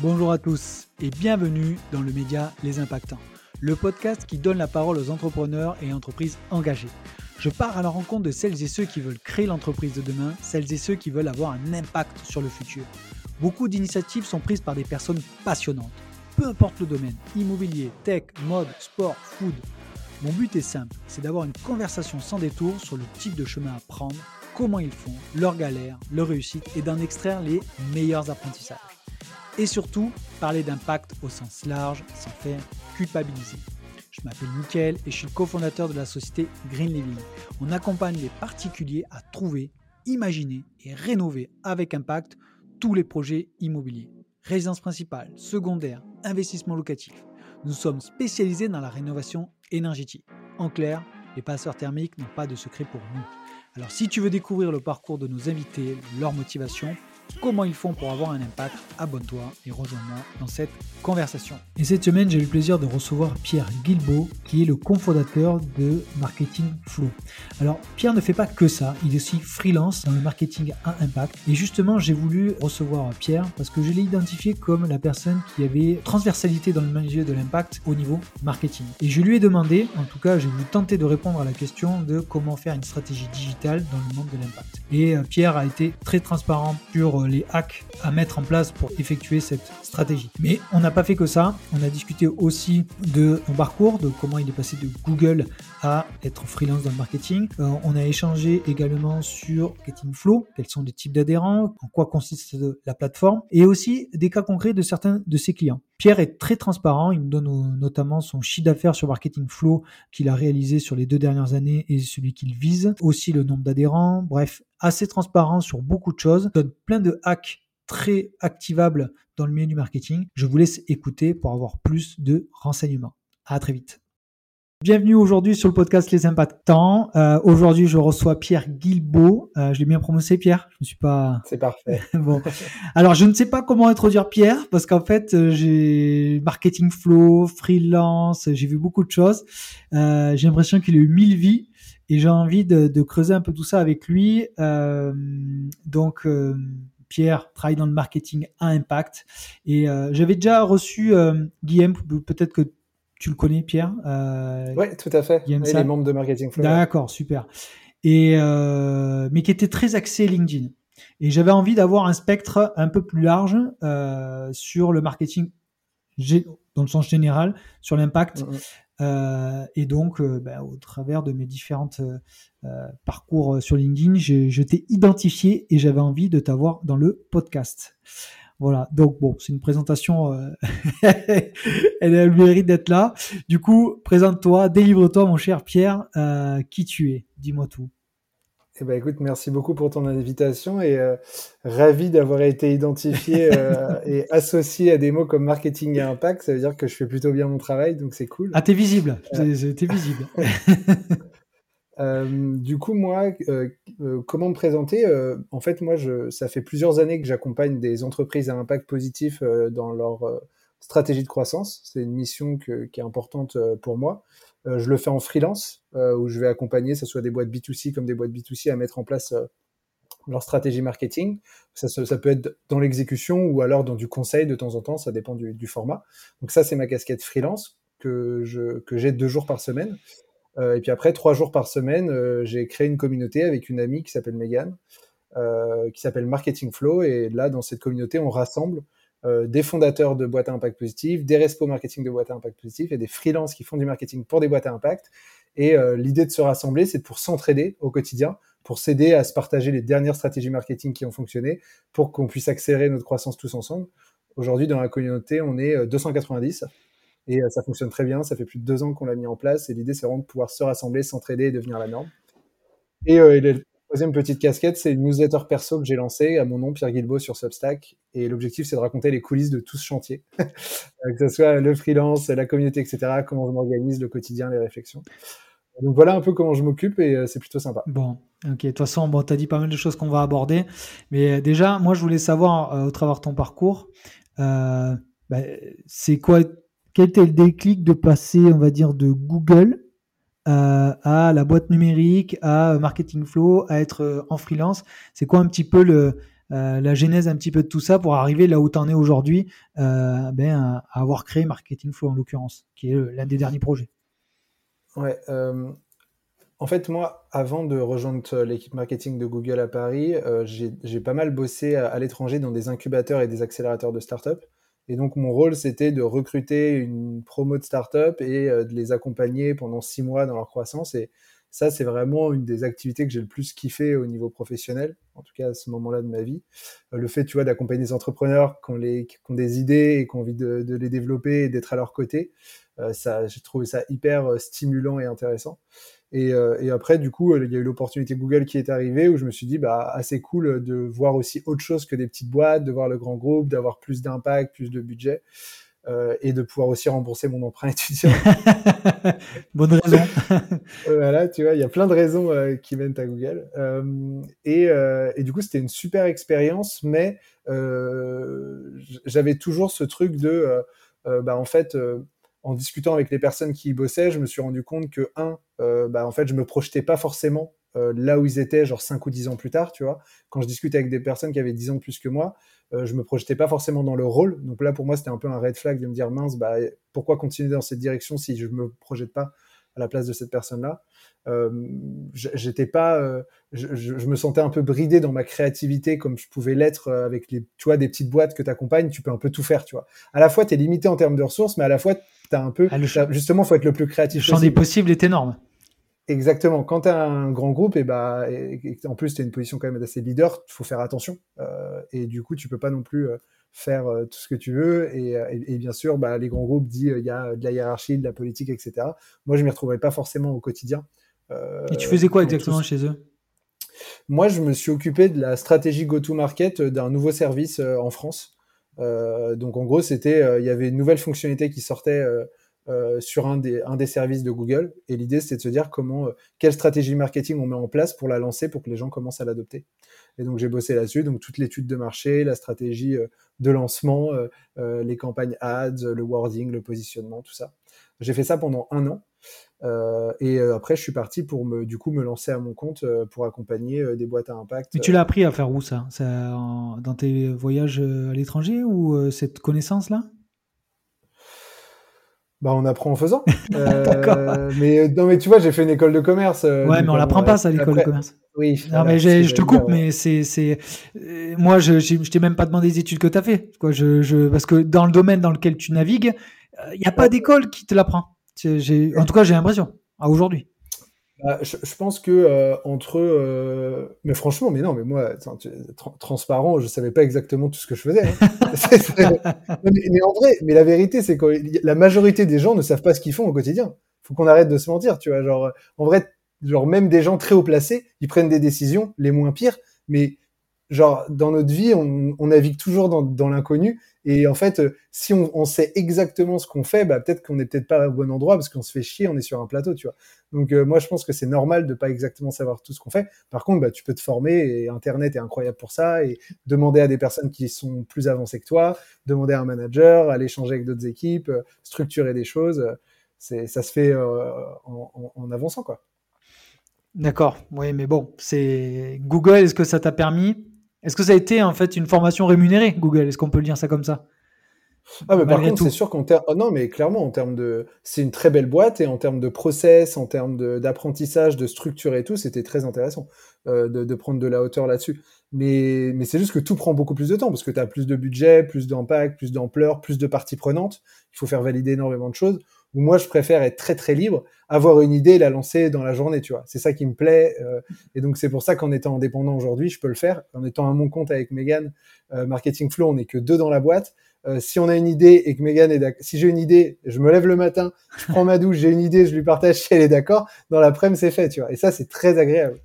Bonjour à tous et bienvenue dans le média Les Impactants, le podcast qui donne la parole aux entrepreneurs et entreprises engagées. Je pars à la rencontre de celles et ceux qui veulent créer l'entreprise de demain, celles et ceux qui veulent avoir un impact sur le futur. Beaucoup d'initiatives sont prises par des personnes passionnantes, peu importe le domaine, immobilier, tech, mode, sport, food. Mon but est simple, c'est d'avoir une conversation sans détour sur le type de chemin à prendre, comment ils font, leurs galères, leurs réussites et d'en extraire les meilleurs apprentissages et surtout parler d'impact au sens large sans faire culpabiliser. Je m'appelle Mickaël et je suis le cofondateur de la société Green Living. On accompagne les particuliers à trouver, imaginer et rénover avec impact tous les projets immobiliers. Résidence principale, secondaire, investissement locatif. Nous sommes spécialisés dans la rénovation énergétique. En clair, les passeurs thermiques n'ont pas de secret pour nous. Alors si tu veux découvrir le parcours de nos invités, leur motivation, comment ils font pour avoir un impact, abonne-toi et rejoins-moi dans cette conversation. Et cette semaine, j'ai eu le plaisir de recevoir Pierre Guilbeault, qui est le cofondateur de Marketing Flow. Alors, Pierre ne fait pas que ça, il est aussi freelance dans le marketing à impact. Et justement, j'ai voulu recevoir Pierre parce que je l'ai identifié comme la personne qui avait transversalité dans le milieu de l'impact au niveau marketing. Et je lui ai demandé, en tout cas, j'ai voulu tenter de répondre à la question de comment faire une stratégie digitale dans le monde de l'impact. Et euh, Pierre a été très transparent les hacks à mettre en place pour effectuer cette stratégie. Mais on n'a pas fait que ça, on a discuté aussi de son parcours, de comment il est passé de Google à être freelance dans le marketing. Euh, on a échangé également sur Marketing Flow, quels sont les types d'adhérents, en quoi consiste la plateforme, et aussi des cas concrets de certains de ses clients. Pierre est très transparent, il nous donne notamment son chiffre d'affaires sur Marketing Flow qu'il a réalisé sur les deux dernières années et celui qu'il vise, aussi le nombre d'adhérents, bref, assez transparent sur beaucoup de choses, donne plein de hacks très activables dans le milieu du marketing. Je vous laisse écouter pour avoir plus de renseignements. À très vite. Bienvenue aujourd'hui sur le podcast Les Impactants. Euh, aujourd'hui, je reçois Pierre Guilbeault. Euh, je l'ai bien prononcé, Pierre? Je ne suis pas. C'est parfait. bon, alors je ne sais pas comment introduire Pierre parce qu'en fait, euh, j'ai marketing flow, freelance, j'ai vu beaucoup de choses. Euh, j'ai l'impression qu'il a eu mille vies et j'ai envie de, de, creuser un peu tout ça avec lui. Euh, donc. Pierre travaille dans le marketing à impact et j'avais déjà reçu Guillaume, peut-être que tu le connais, Pierre euh, Oui, tout à fait. Il est membre de Marketing Flow. D'accord, super. Et euh, mais qui était très axé LinkedIn. Et j'avais envie d'avoir un spectre un peu plus large euh, sur le marketing dans le sens général, sur l'impact. Mm-hmm. et donc, ben, au travers de mes différents parcours sur LinkedIn, je t'ai identifié et j'avais envie de t'avoir dans le podcast. Voilà, donc bon, c'est une présentation, euh, elle a le mérite d'être là. Du coup, présente-toi, délivre-toi, mon cher Pierre, euh, qui tu es, dis-moi tout. Eh ben, écoute, merci beaucoup pour ton invitation et euh, ravi d'avoir été identifié et associé à des mots comme marketing et impact. Ça veut dire que je fais plutôt bien mon travail, donc c'est cool. Ah, t'es visible, t'es visible. Euh, du coup, moi, euh, euh, comment me présenter En fait, moi, je, ça fait plusieurs années que j'accompagne des entreprises à impact positif dans leur stratégie de croissance. C'est une mission qui est importante pour moi. je le fais en freelance, où je vais accompagner, que ce soit des boîtes B2C comme des boîtes B2C, à mettre en place leur stratégie marketing. Ça, peut être dans l'exécution ou alors dans du conseil de temps en temps, ça dépend du, format. Donc ça, c'est ma casquette freelance que j'ai deux jours par semaine. Euh, et puis après, trois jours par semaine, euh, j'ai créé une communauté avec une amie qui s'appelle Megan, euh, qui s'appelle Marketing Flow. Et là, dans cette communauté, on rassemble des fondateurs de boîtes à impact positif, des respo marketing de boîtes à impact positif et des freelances qui font du marketing pour des boîtes à impact. Et l'idée de se rassembler, c'est pour s'entraider au quotidien, pour s'aider à se partager les dernières stratégies marketing qui ont fonctionné, pour qu'on puisse accélérer notre croissance tous ensemble. Aujourd'hui, dans la communauté, on est 290 et euh, ça fonctionne très bien. Ça fait plus de deux ans qu'on l'a mis en place. Et l'idée, c'est vraiment de pouvoir se rassembler, s'entraider et devenir la norme. Et, euh, la troisième petite casquette, c'est une newsletter perso que j'ai lancée à mon nom, Pierre Guilbeault, sur Substack. Et l'objectif, c'est de raconter les coulisses de tout ce chantier. Euh, que ce soit le freelance, la communauté, etc., comment je m'organise, le quotidien, les réflexions. Donc voilà un peu comment je m'occupe et c'est plutôt sympa. Bon, ok. De toute façon, bon, tu as dit pas mal de choses qu'on va aborder. Mais déjà, moi, je voulais savoir, au travers de ton parcours, bah, c'est quoi quel était le déclic de passer, on va dire, de Google euh, à la boîte numérique, à Marketing Flow, à être euh, en freelance? C'est quoi un petit peu la genèse un petit peu de tout ça pour arriver là où tu en es aujourd'hui, ben, à, avoir créé Marketing Flow en l'occurrence, qui est l'un des derniers projets? Ouais, en fait, moi, avant de rejoindre l'équipe marketing de Google à Paris, j'ai pas mal bossé à, l'étranger dans des incubateurs et des accélérateurs de start-up. Et donc, mon rôle, c'était de recruter une promo de start-up et de les accompagner pendant six mois dans leur croissance. Et ça, c'est vraiment une des activités que j'ai le plus kiffé au niveau professionnel, en tout cas à ce moment-là de ma vie. Euh, le fait, tu vois, d'accompagner des entrepreneurs qui ont, les, des idées et qui ont envie de, de les développer et d'être à leur côté, euh, ça, j'ai trouvé ça hyper euh, stimulant et intéressant. Et, euh, et, après, du coup, il y a eu l'opportunité Google qui est arrivée où je me suis dit, bah, assez cool de voir aussi autre chose que des petites boîtes, de voir le grand groupe, d'avoir plus d'impact, plus de budget. Euh, et de pouvoir aussi rembourser mon emprunt étudiant. Bonne raison. voilà, tu vois, il y a plein de raisons euh, qui mènent à Google. Euh, et, et, du coup, c'était une super expérience, mais j'avais toujours ce truc de, bah, en fait, en discutant avec les personnes qui y bossaient, je me suis rendu compte que, un, bah, en fait, je me projetais pas forcément là où ils étaient, genre 5 ou 10 ans plus tard, tu vois. Quand je discutais avec des personnes qui avaient 10 ans plus que moi, euh, je me projetais pas forcément dans le rôle. Donc là, pour moi, c'était un peu un red flag de me dire mince, bah, pourquoi continuer dans cette direction si je me projette pas à la place de cette personne-là euh, J'étais pas, euh, je, je, me sentais un peu bridé dans ma créativité comme je pouvais l'être euh, avec les, tu vois, des petites boîtes que tu accompagnes. Tu peux un peu tout faire, tu vois. À la fois, tu es limité en termes de ressources, mais à la fois, tu as un peu, ah, justement, faut être le plus créatif. Le champ des possibles est énorme. Exactement. Quand tu as un grand groupe, et bah, en plus, tu as une position quand même d'assez leader, il faut faire attention. Euh, et du coup, tu peux pas non plus euh, faire euh, tout ce que tu veux. Et, et, et bien sûr, bah, les grands groupes disent il y a de la hiérarchie, de la politique, etc. Moi, je m'y retrouvais pas forcément au quotidien. et tu faisais quoi exactement chez eux? Moi, je me suis occupé de la stratégie go-to-market d'un nouveau service en France. donc, en gros, c'était il y avait une nouvelle fonctionnalité qui sortait euh, sur un des, un des services de Google. Et l'idée, c'était de se dire comment, euh, quelle stratégie marketing on met en place pour la lancer, pour que les gens commencent à l'adopter. Et donc, j'ai bossé là-dessus. Donc, toute l'étude de marché, la stratégie euh, de lancement, les campagnes ads, le wording, le positionnement, tout ça. J'ai fait ça pendant un an. et après, je suis parti pour me, du coup, me lancer à mon compte pour accompagner des boîtes à impact. Mais tu l'as appris à faire où ça, ça Dans tes voyages à l'étranger ou cette connaissance-là? Bah, on apprend en faisant. Euh, mais non, mais tu vois, j'ai fait une école de commerce. Euh, ouais, mais on l'apprend pas ça, l'école de commerce. Oui. Non, mais je te coupe, mais c'est, c'est, euh, moi, je, je, t'ai même pas demandé les études que tu as fait, quoi. Je, je, parce que dans le domaine dans lequel tu navigues, il n'y a pas d'école qui te l'apprend. En tout cas, j'ai l'impression, à aujourd'hui. Bah, je, pense que euh, entre euh, mais franchement mais non mais moi transparent je savais pas exactement tout ce que je faisais hein. mais, en vrai mais la vérité c'est que la majorité des gens ne savent pas ce qu'ils font au quotidien faut qu'on arrête de se mentir tu vois genre en vrai genre même des gens très haut placés ils prennent des décisions les moins pires mais genre dans notre vie, on, navigue toujours dans, l'inconnu. Et en fait, euh, si on, sait exactement ce qu'on fait, bah, peut-être qu'on n'est peut-être pas au bon endroit parce qu'on se fait chier, on est sur un plateau, tu vois. Donc euh, moi, je pense que c'est normal de pas exactement savoir tout ce qu'on fait. Par contre, bah, tu peux te former et Internet est incroyable pour ça et demander à des personnes qui sont plus avancées que toi, demander à un manager, aller échanger avec d'autres équipes, euh, structurer des choses. C'est, ça se fait en avançant, quoi. D'accord, oui, mais bon, c'est Google, est-ce que ça t'a permis est-ce que ça a été en fait une formation rémunérée, Google? Est-ce qu'on peut le dire ça comme ça? Ah mais par contre c'est sûr qu'en termes oh non mais clairement en termes de c'est une très belle boîte et en termes de process en termes d'apprentissage de, structure et tout c'était très intéressant euh, de, de, prendre de la hauteur là-dessus. Mais mais c'est juste que tout prend beaucoup plus de temps parce que tu as plus de budget plus d'impact plus d'ampleur plus de parties prenantes. Il faut faire valider énormément de choses moi je préfère être très très libre, avoir une idée et la lancer dans la journée, tu vois. C'est ça qui me plaît. Euh, et donc c'est pour ça qu'en étant indépendant aujourd'hui, je peux le faire. En étant à mon compte avec Megan, euh, Marketing Flow, on n'est que deux dans la boîte. Euh, si on a une idée et que Megan est d'accord, si j'ai une idée, je me lève le matin, je prends ma douche, j'ai une idée, je lui partage si elle est d'accord. Dans l'après-midi, c'est fait, tu vois. Et ça, c'est très agréable.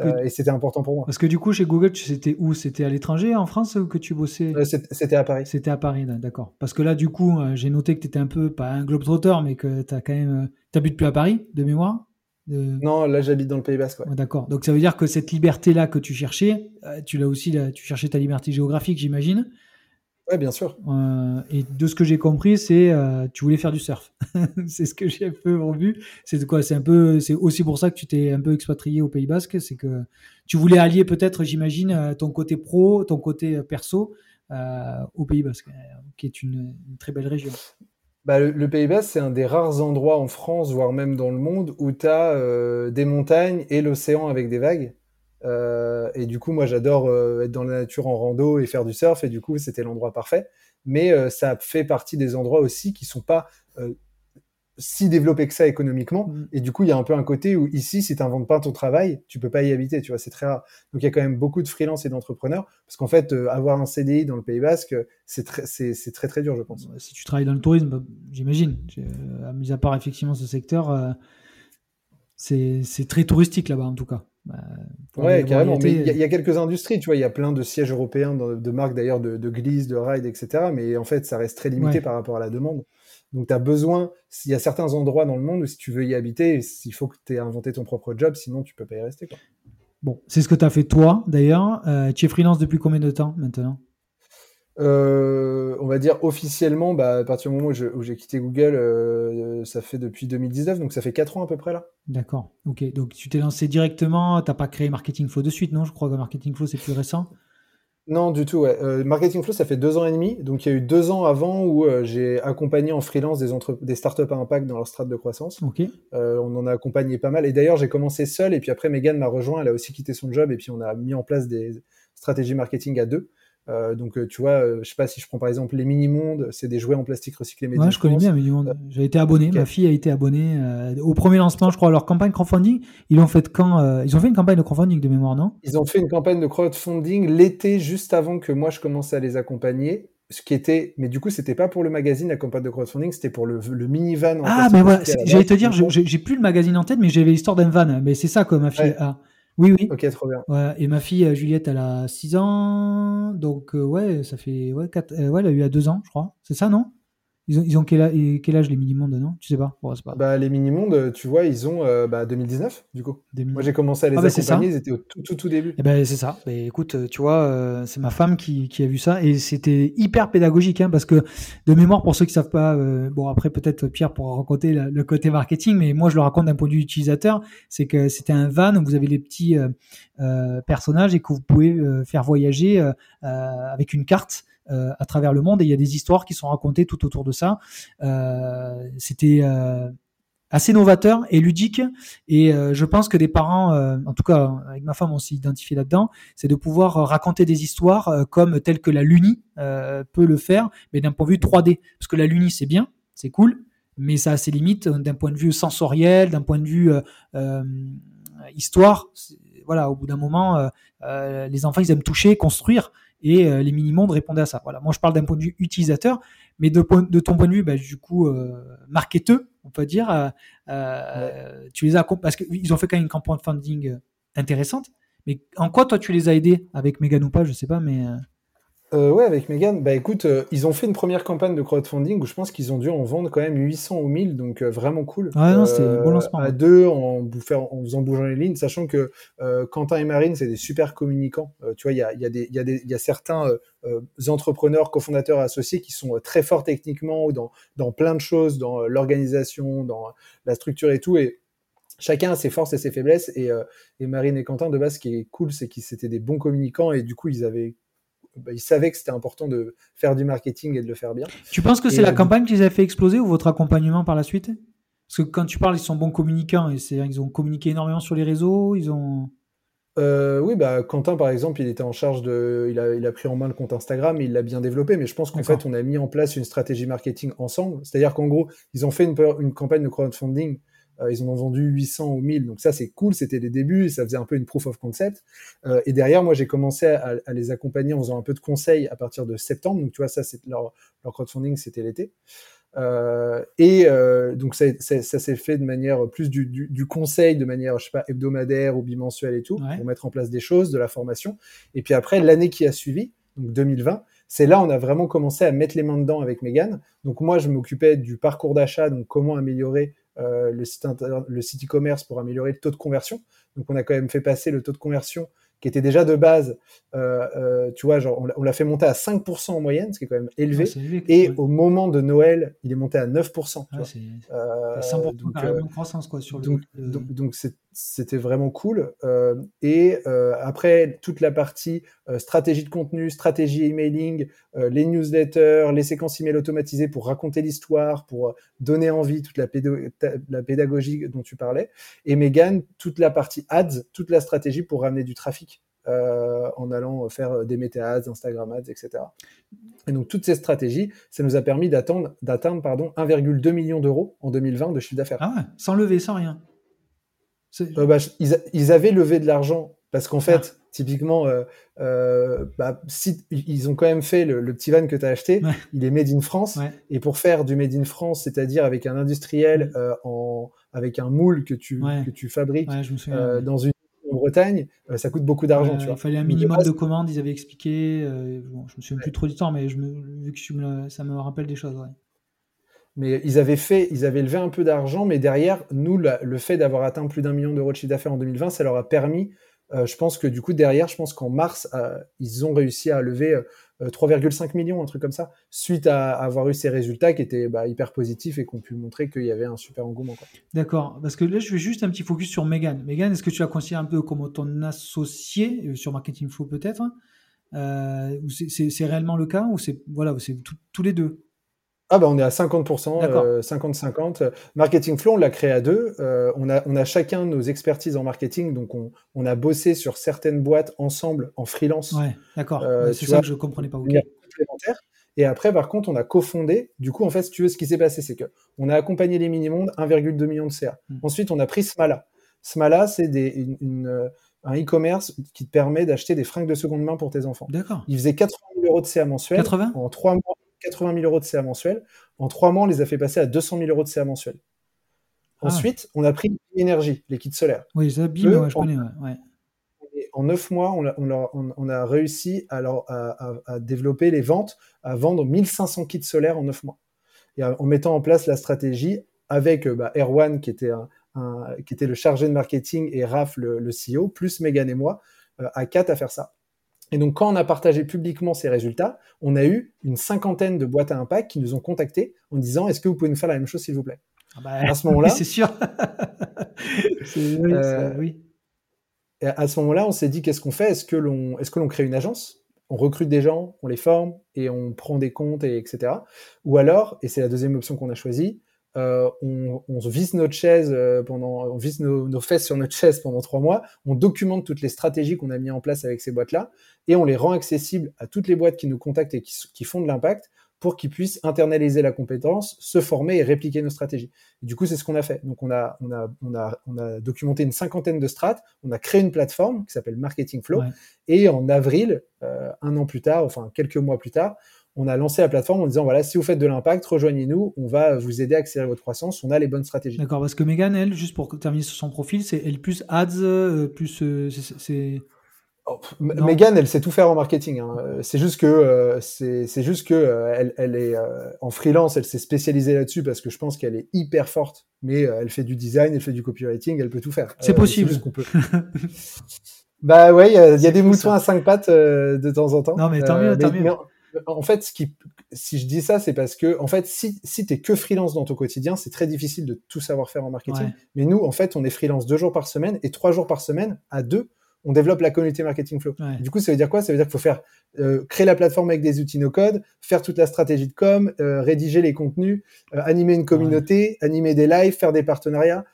Euh, et c'était important pour moi. Parce que du coup, chez Google, c'était où? C'était à l'étranger, en France, que tu bossais? Euh, C'était à Paris. C'était à Paris, d'accord. Parce que là, du coup, j'ai noté que tu étais un peu, pas un globetrotter, mais que tu as quand même. Tu habites plus à Paris, de mémoire? Non, là j'habite dans le Pays Basque. D'accord. Donc ça veut dire que cette liberté-là que tu cherchais, tu l'as aussi, là, tu cherchais ta liberté géographique, j'imagine. Ouais, bien sûr. Euh, et de ce que j'ai compris, c'est euh, tu voulais faire du surf. c'est ce que j'ai un peu vu. C'est quoi C'est un peu, c'est aussi pour ça que tu t'es un peu expatrié au Pays Basque. C'est que tu voulais allier peut-être, j'imagine, euh, ton côté pro, ton côté perso au Pays Basque, qui est une, très belle région. Bah, le, Pays Basque, c'est un des rares endroits en France, voire même dans le monde, où tu as des montagnes et l'océan avec des vagues. Euh, et du coup, moi, j'adore euh, être dans la nature en rando et faire du surf. Et du coup, c'était l'endroit parfait. Mais euh, ça fait partie des endroits aussi qui sont pas si développés que ça économiquement. Mm. Et du coup, il y a un peu un côté où ici, si tu n'inventes pas ton travail, tu peux pas y habiter. Tu vois, c'est très rare. Donc, il y a quand même beaucoup de freelance et d'entrepreneurs. Parce qu'en fait, avoir un CDI dans le Pays Basque, c'est très, c'est, très, très dur, je pense. Si tu travailles dans le tourisme, bah, j'imagine. mis à part effectivement ce secteur, c'est, c'est très touristique là-bas, en tout cas. Bah, ouais, carrément. Mais il y, a quelques industries, tu vois, il y a plein de sièges européens de, marques d'ailleurs de, de glisse, de ride, etc. Mais en fait, ça reste très limité par rapport à la demande. Donc, tu as besoin, s'il y a certains endroits dans le monde où si tu veux y habiter, il faut que tu aies inventé ton propre job, sinon tu peux pas y rester. Quoi. Bon, c'est ce que tu as fait toi d'ailleurs. Euh, tu es freelance depuis combien de temps maintenant? Euh, on va dire officiellement, bah, à partir du moment où j'ai quitté Google, euh, ça fait depuis 2019, donc ça fait 4 ans à peu près là. D'accord, ok. Donc tu t'es lancé directement, t'as pas créé Marketing Flow de suite, non? Je crois que Marketing Flow c'est plus récent. Non, du tout, ouais. Euh, Marketing Flow, ça fait deux ans et demi. Donc, il y a eu deux ans avant où j'ai accompagné en freelance des, des startups à impact dans leur strate de croissance. Ok. on en a accompagné pas mal. Et d'ailleurs, j'ai commencé seul. Et puis après, Megan m'a rejoint. Elle a aussi quitté son job. Et puis, on a mis en place des stratégies marketing à deux. Euh, donc, euh, tu vois, euh, je sais pas si je prends par exemple les mini-mondes, c'est des jouets en plastique recyclés. Ouais, je connais bien mini-mondes. J'ai été abonné, ma fille a été abonnée au premier lancement, je crois, leur campagne crowdfunding. Ils ont fait quand Ils ont fait une campagne de crowdfunding de mémoire, non? Ils ont fait une campagne de crowdfunding l'été juste avant que moi je commence à les accompagner ce qui était, mais du coup, c'était pas pour le magazine, la campagne de crowdfunding, c'était pour le, le minivan. ah, mais ouais, j'allais te dire, j'ai plus le magazine en tête, mais j'avais l'histoire d'un van, mais c'est ça que ma fille a. Oui, oui. Ok, trop bien. Ouais, et ma fille euh, Juliette, elle a 6 ans. Donc, euh, ouais, ça fait. Ouais, 4, euh, ouais, elle a eu à 2 ans, je crois. C'est ça, non? Ils ont, ils ont quel, âge, quel âge les mini-mondes, non? Tu sais pas, pas... Bah, Les mini-mondes, tu vois, ils ont bah, 2019, du coup. Moi, j'ai commencé à les ah, bah, accompagner, ils étaient au tout, tout, tout début. Et eh ben, c'est ça. Mais écoute, tu vois, c'est ma femme qui, qui, a vu ça et c'était hyper pédagogique hein, parce que, de mémoire, pour ceux qui savent pas, bon, après, peut-être Pierre pourra raconter le, côté marketing, mais moi, je le raconte d'un point de vue utilisateur. C'est que c'était un van où vous avez les petits personnages et que vous pouvez faire voyager avec une carte. Euh, à travers le monde et il y a des histoires qui sont racontées tout autour de ça. Euh, c'était euh, assez novateur et ludique et je pense que des parents, en tout cas avec ma femme on s'est identifié là-dedans, c'est de pouvoir raconter des histoires comme telles que la Luni peut le faire, mais d'un point de vue 3D. Parce que la Luni c'est bien, c'est cool, mais ça a ses limites d'un point de vue sensoriel, d'un point de vue histoire. Voilà, au bout d'un moment, les enfants ils aiment toucher, construire et euh, les mini-mondes répondaient à ça. Voilà, moi je parle d'un point de vue utilisateur, mais de, de ton point de vue, bah, du coup, euh, marketeux, on peut dire, euh, euh tu les as parce qu'ils ont fait quand même une campagne de funding intéressante. Mais en quoi toi tu les as aidés avec Megan ou pas, je sais pas, mais euh, ouais, avec Megan, bah écoute, euh, ils ont fait une première campagne de crowdfunding où je pense qu'ils ont dû en vendre quand même 800 ou 1000, donc euh, vraiment cool. Ah non, c'était un bon lancement. À deux, en, en faisant bouger les lignes, sachant que Quentin et Marine, c'est des super communicants. tu vois, il y a, y, a y, a y a certains entrepreneurs, cofondateurs associés qui sont très forts techniquement dans, dans plein de choses, dans l'organisation, dans la structure et tout. Et chacun a ses forces et ses faiblesses. Et, et Marine et Quentin, de base, ce qui est cool, c'est qu'ils étaient des bons communicants et du coup, ils avaient bah, ils savaient que c'était important de faire du marketing et de le faire bien. Tu penses que c'est la euh, campagne qui les a fait exploser ou votre accompagnement par la suite? Parce que quand tu parles, ils sont bons communicants et c'est ils ont communiqué énormément sur les réseaux, ils ont. Euh, oui, bah Quentin par exemple, il était en charge de, il a, il a pris en main le compte Instagram, et il l'a bien développé. Mais je pense qu'en fait, on a mis en place une stratégie marketing ensemble. C'est-à-dire qu'en gros, ils ont fait une, une campagne de crowdfunding ils en ont vendu 800 ou 1000. Donc ça, c'est cool. C'était les débuts. Et ça faisait un peu une proof of concept. Euh, et derrière, moi, j'ai commencé à, à, les accompagner en faisant un peu de conseils à partir de septembre. Donc tu vois, ça, c'est leur, leur crowdfunding, c'était l'été. Euh, et euh, donc ça, ça, ça s'est fait de manière plus du, du, du, conseil, de manière, je sais pas, hebdomadaire ou bimensuelle et tout, pour mettre en place des choses, de la formation. Et puis après, l'année qui a suivi, donc 2020, c'est là on a vraiment commencé à mettre les mains dedans avec Megan. Donc moi, je m'occupais du parcours d'achat, donc comment améliorer euh, le site le site e-commerce pour améliorer le taux de conversion. Donc on a quand même fait passer le taux de conversion qui était déjà de base, euh, euh, tu vois, genre, on l'a fait monter à 5% en moyenne, ce qui est quand même élevé. et au moment de Noël, il est monté à 9%. Tu c'est 100% donc, de croissance, quoi, sur donc, le... Donc, donc c'était vraiment cool. et après, toute la partie stratégie de contenu, stratégie emailing, les newsletters, les séquences email automatisées pour raconter l'histoire, pour donner envie, toute la, la pédagogie dont tu parlais. Et Megan, toute la partie ads, toute la stratégie pour ramener du trafic. Euh, en allant faire des méta ads, Instagram ads, etc. Et donc toutes ces stratégies, ça nous a permis d'atteindre, pardon 1,2 million d'euros en 2020 de chiffre d'affaires. Ah ouais, sans lever, sans rien. Euh, bah, ils, avaient levé de l'argent parce qu'en fait, ah. typiquement, euh, bah, si, ils ont quand même fait le, petit van que tu as acheté, il est made in France. Et pour faire du made in France, c'est-à-dire avec un industriel en, avec un moule que tu, que tu fabriques dans une en Bretagne, euh, ça coûte beaucoup d'argent. il fallait un minimum de commandes, ils avaient expliqué. Euh, je me souviens plus trop du temps, mais je me, vu que ça me rappelle des choses. Mais ils avaient fait, ils avaient levé un peu d'argent, mais derrière, nous, le fait d'avoir atteint plus d'un million d'euros de chiffre d'affaires en 2020, ça leur a permis euh, je pense que du coup, derrière, je pense qu'en mars, euh, ils ont réussi à lever 3,5 euh, millions, un truc comme ça, suite à, avoir eu ces résultats qui étaient bah, hyper positifs et qui ont pu montrer qu'il y avait un super engouement. D'accord, parce que là, je fais juste un petit focus sur Megan. Megan, est-ce que tu as considéré un peu comme ton associé sur Marketing Flow peut-être hein? C'est réellement le cas ou c'est voilà, c'est tous les deux? Ah bah on est à 50%, 50-50. Euh, marketing Flow, on l'a créé à deux. Euh, on, a, on a chacun nos expertises en marketing, donc on, on a bossé sur certaines boîtes ensemble en freelance. Ouais, d'accord. Euh, c'est ça que je comprenais pas. Okay. Et après, par contre, on a cofondé. Du coup, en fait, si tu veux, ce qui s'est passé, c'est que on a accompagné les mini-mondes, 1,2 million de CA. Hmm. Ensuite, on a pris Smala. Smala, c'est une, une, un e-commerce qui te permet d'acheter des fringues de seconde main pour tes enfants. D'accord. Il faisait 80 000 euros de CA mensuel. 80 En trois mois. 80 000 euros de CA mensuel. En trois mois, on les a fait passer à 200 000 euros de CA mensuel. Ah. Ensuite, on a pris l'énergie, les kits solaires. Oui, ça je connais. En neuf mois, on a, réussi à, à, développer les ventes, à vendre 1500 kits solaires en neuf mois. Et en mettant en place la stratégie avec bah, Erwan, qui était, qui était le chargé de marketing, et Raph, le, CEO, plus Megan et moi, euh, à quatre à faire ça. Et donc, quand on a partagé publiquement ces résultats, on a eu une cinquantaine de boîtes à impact qui nous ont contactés en disant Est-ce que vous pouvez nous faire la même chose, s'il vous plaît? Ah bah, À ce moment-là. c'est sûr. Euh, oui, Et à ce moment-là, on s'est dit Qu'est-ce qu'on fait? Est-ce que l'on est crée une agence? On recrute des gens, on les forme et on prend des comptes, et etc. Ou alors, et c'est la deuxième option qu'on a choisie, euh, on, on, visse notre chaise euh, pendant, on visse nos, fesses sur notre chaise pendant trois mois, on documente toutes les stratégies qu'on a mis en place avec ces boîtes-là, et on les rend accessibles à toutes les boîtes qui nous contactent et qui, font de l'impact pour qu'ils puissent internaliser la compétence, se former et répliquer nos stratégies. du coup, c'est ce qu'on a fait. Donc, on a, on a, on a, on a documenté une cinquantaine de strates, on a créé une plateforme qui s'appelle Marketing Flow, et en avril, euh, un an plus tard, enfin quelques mois plus tard, on a lancé la plateforme en disant voilà, si vous faites de l'impact, rejoignez-nous, on va vous aider à accélérer votre croissance, on a les bonnes stratégies. D'accord, parce que Megan, elle, juste pour terminer sur son profil, c'est elle plus ads, euh, plus euh, c'est. Oh, Megan, elle sait tout faire en marketing. Hein. C'est juste que euh, c'est juste que elle, elle, est en freelance, elle s'est spécialisée là-dessus parce que je pense qu'elle est hyper forte. Mais elle fait du design, elle fait du copywriting, elle peut tout faire. C'est possible. qu'on peut. bah ouais, il y a, des moutons à cinq pattes de temps en temps. Non mais tant mieux, tant mieux en fait, ce qui, si je dis ça, c'est parce que, en fait, si, si tu es que freelance dans ton quotidien, c'est très difficile de tout savoir faire en marketing. Mais nous, en fait, on est freelance deux jours par semaine et trois jours par semaine, à deux, on développe la communauté marketing flow. Du coup, ça veut dire quoi? Ça veut dire qu'il faut faire euh, créer la plateforme avec des outils no code, faire toute la stratégie de com, euh, rédiger les contenus, euh, animer une communauté, animer des lives, faire des partenariats,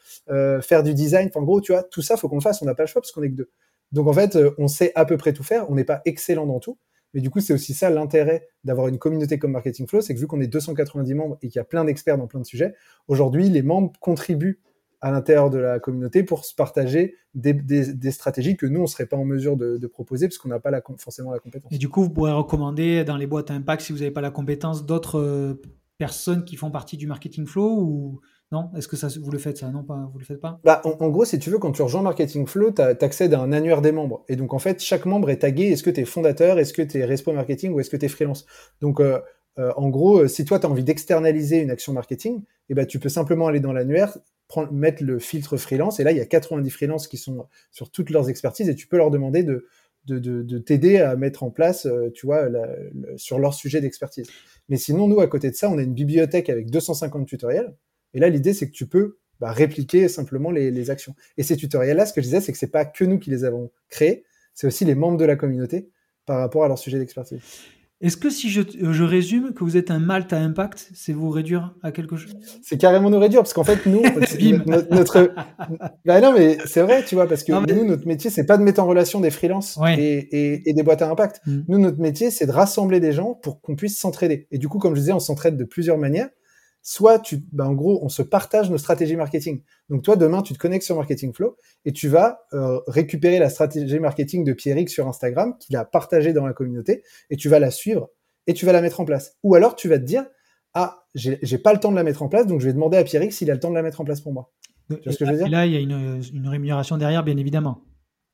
faire du design. Enfin, en gros, tu vois, tout ça, faut qu'on le fasse. On n'a pas le choix parce qu'on est que deux. Donc en fait, on sait à peu près tout faire. On n'est pas excellent dans tout, mais du coup, c'est aussi ça l'intérêt d'avoir une communauté comme Marketing Flow, c'est que vu qu'on est 290 membres et qu'il y a plein d'experts dans plein de sujets, aujourd'hui, les membres contribuent à l'intérieur de la communauté pour se partager des, stratégies que nous, on ne serait pas en mesure de, proposer parce qu'on n'a pas forcément la compétence. Et du coup, vous pourrez recommander dans les boîtes à impact, si vous n'avez pas la compétence, d'autres euh, personnes qui font partie du Marketing Flow ou non? Est-ce que ça, vous le faites ça? Non, pas, vous le faites pas? Bah, en, gros, si tu veux, quand tu rejoins Marketing Flow, tu accèdes à un annuaire des membres. Et donc, en fait, chaque membre est tagué. Est-ce que tu es fondateur? Est-ce que tu es Respo Marketing? Ou est-ce que tu es freelance? Donc, euh, en gros, si toi, tu as envie d'externaliser une action marketing, eh ben, tu peux simplement aller dans l'annuaire, mettre le filtre freelance, et là, il y a 90 freelances qui sont sur toutes leurs expertises, et tu peux leur demander de, de, de, t'aider à mettre en place, tu vois, sur leur sujet d'expertise. Mais sinon, nous, à côté de ça, on a une bibliothèque avec 250 tutoriels, et là, l'idée, c'est que tu peux bah, répliquer simplement les, les, actions. Et ces tutoriels-là, ce que je disais, c'est que c'est pas que nous qui les avons créés, c'est aussi les membres de la communauté par rapport à leur sujet d'expertise. Est-ce que si je, je, résume que vous êtes un Malte à impact, c'est vous réduire à quelque chose? C'est carrément nous réduire parce qu'en fait nous notre, bah non mais c'est vrai tu vois parce que nous notre métier c'est pas de mettre en relation des freelances et, et, et, des boîtes à impact. Mm. Nous notre métier c'est de rassembler des gens pour qu'on puisse s'entraider. Et du coup comme je disais on s'entraide de plusieurs manières soit tu, ben en gros, on se partage nos stratégies marketing. Donc toi, demain, tu te connectes sur Marketing Flow et tu vas euh, récupérer la stratégie marketing de Pierrick sur Instagram qu'il a partagée dans la communauté et tu vas la suivre et tu vas la mettre en place. Ou alors tu vas te dire, ah, j'ai pas le temps de la mettre en place, donc je vais demander à Pierrick s'il a le temps de la mettre en place pour moi. Tu vois ce que je veux dire? Là, il y a une, une rémunération derrière, bien évidemment.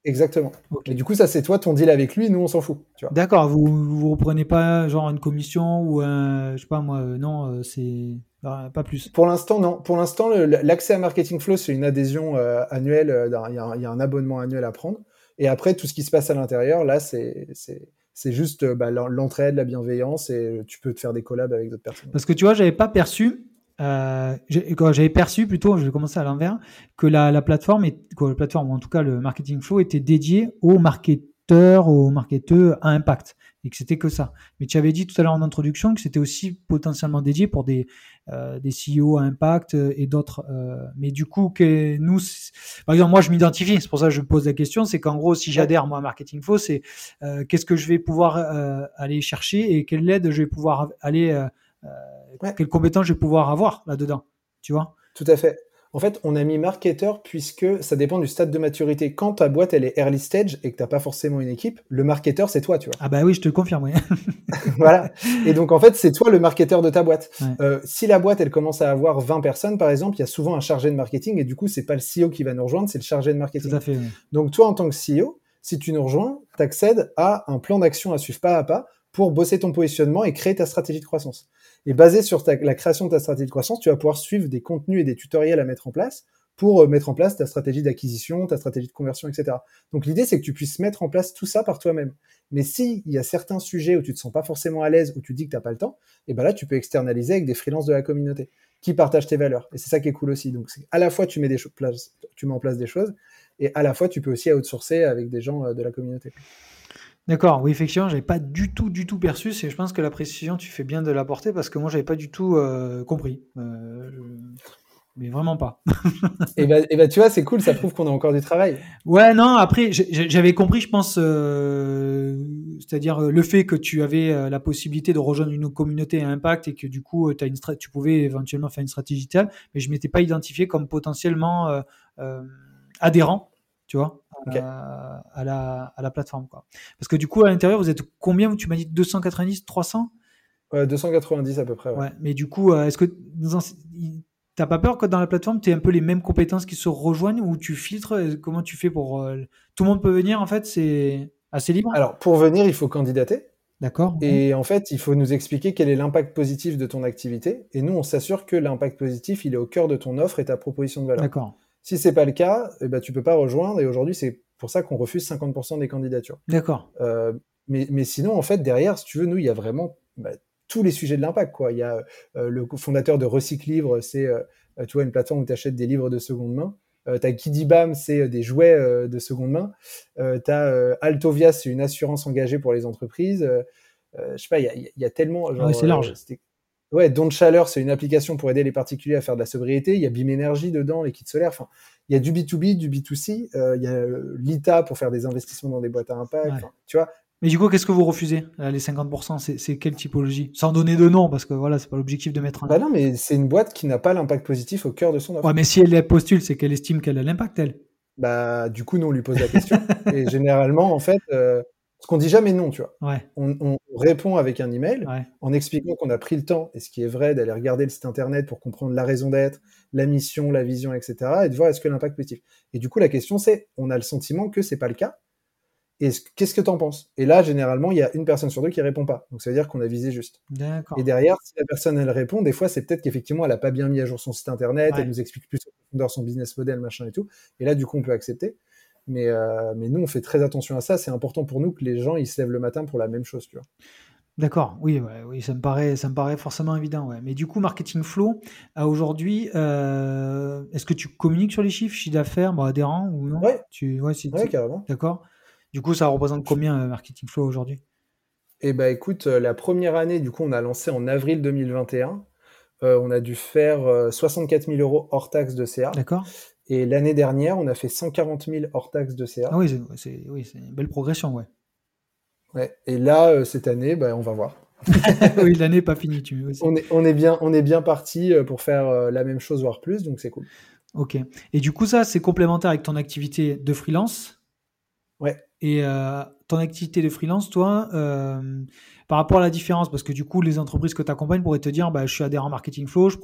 Exactement. Et du coup, ça, c'est toi ton deal avec lui, nous, on s'en fout. D'accord, vous vous reprenez pas genre une commission ou un. Je sais pas, moi, euh, non, euh, Pas plus. Pour l'instant, non. Pour l'instant, l'accès à Marketing Flow, c'est une adhésion euh, annuelle. Il y, a un abonnement annuel à prendre. Et après, tout ce qui se passe à l'intérieur, là, c'est juste bah, l'entraide, la bienveillance et tu peux te faire des collabs avec d'autres personnes. Parce que tu vois, j'avais pas perçu euh, j'avais perçu plutôt, je vais commencer à l'envers, que la, la plateforme, est, que la plateforme, ou en tout cas le marketing flow, était dédié aux marketeurs, aux marketeurs à impact, et que c'était que ça. Mais tu avais dit tout à l'heure en introduction que c'était aussi potentiellement dédié pour des, euh, des CEO à impact euh, et d'autres. Euh, mais du coup, que nous, par exemple, moi, je m'identifie, c'est pour ça que je pose la question, c'est qu'en gros, si j'adhère moi à marketing flow, c'est euh, qu'est-ce que je vais pouvoir aller chercher et quelle aide je vais pouvoir aller euh, quelles compétences je vais pouvoir avoir là-dedans, tu vois? Tout à fait. En fait, on a mis marketeur puisque ça dépend du stade de maturité. Quand ta boîte elle est early stage et que t'as pas forcément une équipe, le marketeur c'est toi, tu vois. Ah bah oui, je te confirme. Oui. voilà. Et donc en fait, c'est toi le marketeur de ta boîte. Euh, si la boîte elle commence à avoir 20 personnes par exemple, il y a souvent un chargé de marketing et du coup c'est pas le CEO qui va nous rejoindre, c'est le chargé de marketing. Tout à fait. Donc toi en tant que CEO, si tu nous rejoins, tu accèdes à un plan d'action à suivre pas à pas pour bosser ton positionnement et créer ta stratégie de croissance. Et basé sur la création de ta stratégie de croissance, tu vas pouvoir suivre des contenus et des tutoriels à mettre en place pour euh, mettre en place ta stratégie d'acquisition, ta stratégie de conversion, etc. Donc l'idée, c'est que tu puisses mettre en place tout ça par toi-même. Mais s'il y a certains sujets où tu te sens pas forcément à l'aise, où tu dis que tu n'as pas le temps, et eh ben là, tu peux externaliser avec des freelances de la communauté qui partagent tes valeurs. Et c'est ça qui est cool aussi. Donc à la fois, tu mets, tu mets en place des choses, et à la fois, tu peux aussi outsourcer avec des gens euh, de la communauté. D'accord, oui, effectivement, j'avais pas du tout, du tout perçu. C'est, je pense que la précision, tu fais bien de l'apporter parce que moi, j'avais pas du tout euh, compris. Euh, mais vraiment pas. et bah, et bah, tu vois, c'est cool, ça prouve qu'on a encore du travail. Ouais, non, après, j'avais compris, je pense, euh, c'est-à-dire le fait que tu avais la possibilité de rejoindre une communauté à impact et que du coup, as une tu pouvais éventuellement faire une stratégie telle, mais je m'étais pas identifié comme potentiellement adhérent tu vois, à, la, à la plateforme. Quoi. Parce que du coup, à l'intérieur, vous êtes combien? Tu m'as dit 290, 300 Ouais, 290 à peu près. Ouais. mais du coup, euh, est-ce que t'as pas peur que dans la plateforme, tu aies un peu les mêmes compétences qui se rejoignent ou tu filtres? Comment tu fais pour. Euh, tout le monde peut venir en fait C'est assez libre? Alors, pour venir, il faut candidater. D'accord. Et en fait, il faut nous expliquer quel est l'impact positif de ton activité. Et nous, on s'assure que l'impact positif, il est au cœur de ton offre et ta proposition de valeur. D'accord. Si c'est pas le cas, eh ben, tu peux pas rejoindre. Et aujourd'hui, c'est pour ça qu'on refuse 50% des candidatures. D'accord. Euh, mais, mais, sinon, en fait, derrière, si tu veux, nous, il y a vraiment bah, tous les sujets de l'impact. Quoi. Il y a euh, le fondateur de Recycle Livre, c'est euh, tu vois, une plateforme où tu achètes des livres de seconde main. Euh, t'as Kidibam, c'est des jouets de seconde main. Euh, t'as Altovia, c'est une assurance engagée pour les entreprises. je sais pas, il y a, y a, tellement. Genre, c'est large. Ouais, Don Chaleur, c'est une application pour aider les particuliers à faire de la sobriété. Il y a BIM Energy dedans, les kits solaires. Enfin, il y a du B2B, du B2C. Euh, il y a euh, l'ITA pour faire des investissements dans des boîtes à impact. tu vois. Mais du coup, qu'est-ce que vous refusez? Les 50%, c'est quelle typologie? Sans donner de nom, parce que voilà, c'est pas l'objectif de mettre un. Bah non, mais c'est une boîte qui n'a pas l'impact positif au cœur de son offre. Ouais, mais si elle postule, c'est qu'elle estime qu'elle a l'impact, elle. Bah, du coup, nous, on lui pose la question. et généralement, en fait, euh, ce qu'on dit jamais non, tu vois. Ouais. On, répond avec un email en expliquant qu'on a pris le temps, et ce qui est vrai, d'aller regarder le site internet pour comprendre la raison d'être, la mission, la vision, etc., et de voir est-ce que l'impact positif. Et du coup, la question c'est, on a le sentiment que c'est pas le cas. Et qu'est-ce que tu en penses? Et là, généralement, il y a une personne sur deux qui répond pas. Donc, ça veut dire qu'on a visé juste. Et derrière, si la personne, elle répond, des fois, c'est peut-être qu'effectivement, elle a pas bien mis à jour son site internet, elle nous explique plus dans son business model, machin et tout. Et là, du coup, on peut accepter. Mais, euh, mais nous, on fait très attention à ça. C'est important pour nous que les gens, ils se lèvent le matin pour la même chose, tu vois. D'accord, oui, oui, ça me paraît, ça me paraît forcément évident. Ouais. Mais du coup, Marketing Flow, aujourd'hui, euh, est-ce que tu communiques sur les chiffres, chiffre d'affaires, bon, adhérents ou non? Ouais, tu, ouais, carrément. D'accord. Du coup, ça représente combien euh, Marketing Flow aujourd'hui? Eh ben, écoute, la première année, du coup, on a lancé en avril 2021. on a dû faire 64 000 euros hors taxe de CA. D'accord. Et l'année dernière, on a fait 140 000 hors taxe de CA. Ah oui, c'est oui, une belle progression, ouais. Ouais. Et là, euh, cette année, bah, on va voir. oui, l'année n'est pas finie, tu aussi. On est, on est bien, on est bien parti euh, pour faire euh, la même chose, voire plus, donc c'est cool. Ok. Et du coup, ça, c'est complémentaire avec ton activité de freelance? Ouais. Et ton activité de freelance, toi, par rapport à la différence, parce que du coup, les entreprises que tu accompagnes pourraient te dire, bah, je suis adhérent Marketing Flow, je,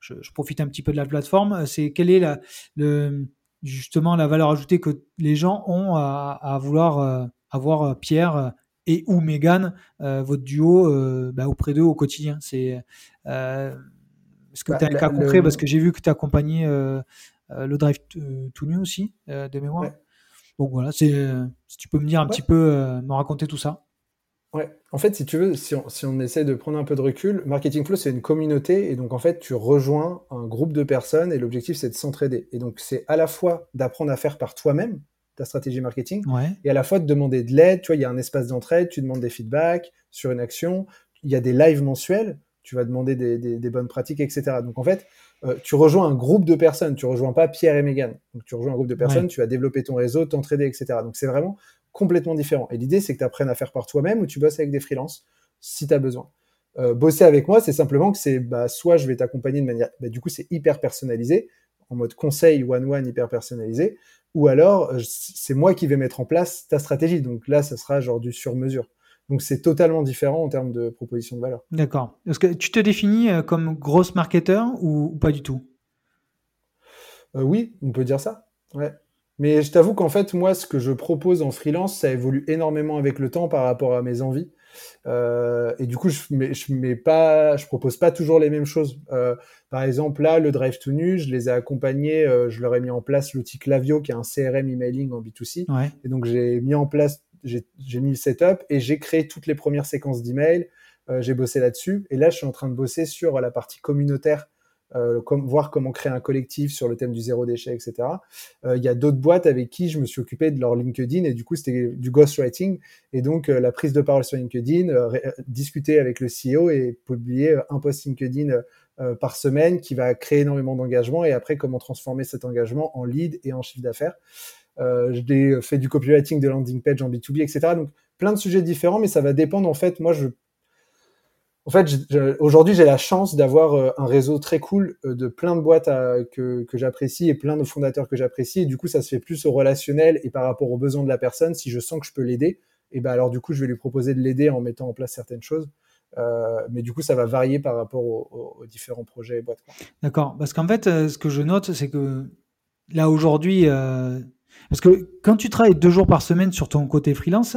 je, profite un petit peu de la plateforme. C'est quelle est la, le, justement la valeur ajoutée que les gens ont à, à vouloir avoir euh, Pierre euh, et ou Megan, euh, votre duo, bah, auprès d'eux au quotidien? C'est est-ce que bah, tu as un cas concret? Parce que j'ai vu que tu accompagné le Drive tout nu aussi, de mémoire. Donc voilà, si tu peux me dire un petit peu, me raconter tout ça. Ouais, en fait, si tu veux, si on, si on, essaie de prendre un peu de recul, Marketing Flow, c'est une communauté, et donc en fait, tu rejoins un groupe de personnes, et l'objectif, c'est de s'entraider. Et donc, c'est à la fois d'apprendre à faire par toi-même, ta stratégie marketing, et à la fois de demander de l'aide. Tu vois, il y a un espace d'entraide, tu demandes des feedbacks sur une action, il y a des lives mensuels, tu vas demander des, bonnes pratiques, etc. Donc en fait, euh, tu rejoins un groupe de personnes, tu rejoins pas Pierre et Megan. Donc tu rejoins un groupe de personnes, tu vas développer ton réseau, t'entraider, etc. Donc c'est vraiment complètement différent. Et l'idée, c'est que tu apprennes à faire par toi-même ou tu bosses avec des freelances si tu as besoin. Euh, bosser avec moi, c'est simplement que c'est bah, soit je vais t'accompagner de manière, bah, du coup c'est hyper personnalisé, en mode conseil one-one hyper personnalisé, ou alors euh, c'est moi qui vais mettre en place ta stratégie. Donc là, ça sera genre du sur-mesure. Donc c'est totalement différent en termes de proposition de valeur. D'accord. Est-ce que tu te définis euh, comme grosse marketeur ou, pas du tout? Euh, Oui, on peut dire ça. Ouais. Mais je t'avoue qu'en fait, moi, ce que je propose en freelance, ça évolue énormément avec le temps par rapport à mes envies. Euh, et du coup, je mets, je mets pas, je propose pas toujours les mêmes choses. Euh, par exemple, là, le Drive to Nu, je les ai accompagnés, euh, je leur ai mis en place l'outil Clavio, qui est un CRM emailing en B2C. Et donc, j'ai mis en place, j'ai mis le setup et j'ai créé toutes les premières séquences d'emails. j'ai bossé là-dessus. Et là, je suis en train de bosser sur la partie communautaire euh, comme, voir comment créer un collectif sur le thème du zéro déchet, etc. Euh, il y a d'autres boîtes avec qui je me suis occupé de leur LinkedIn et du coup c'était du ghostwriting et donc euh, la prise de parole sur LinkedIn, discuter avec le CEO et publier un post LinkedIn par semaine qui va créer énormément d'engagement et après comment transformer cet engagement en lead et en chiffre d'affaires. Euh, j'ai fait du copywriting de landing page en B2B, etc. Donc plein de sujets différents, mais ça va dépendre en fait. Moi, je en fait, aujourd'hui, j'ai la chance d'avoir euh, un réseau très cool euh, de plein de boîtes que, que j'apprécie et plein de fondateurs que j'apprécie. Et du coup, ça se fait plus au relationnel et par rapport aux besoins de la personne. Si je sens que je peux l'aider, et ben alors du coup, je vais lui proposer de l'aider en mettant en place certaines choses. Euh, mais du coup, ça va varier par rapport aux différents projets et boîtes. D'accord. Parce qu'en fait, ce que je note, c'est que là aujourd'hui, parce que quand tu travailles deux jours par semaine sur ton côté freelance,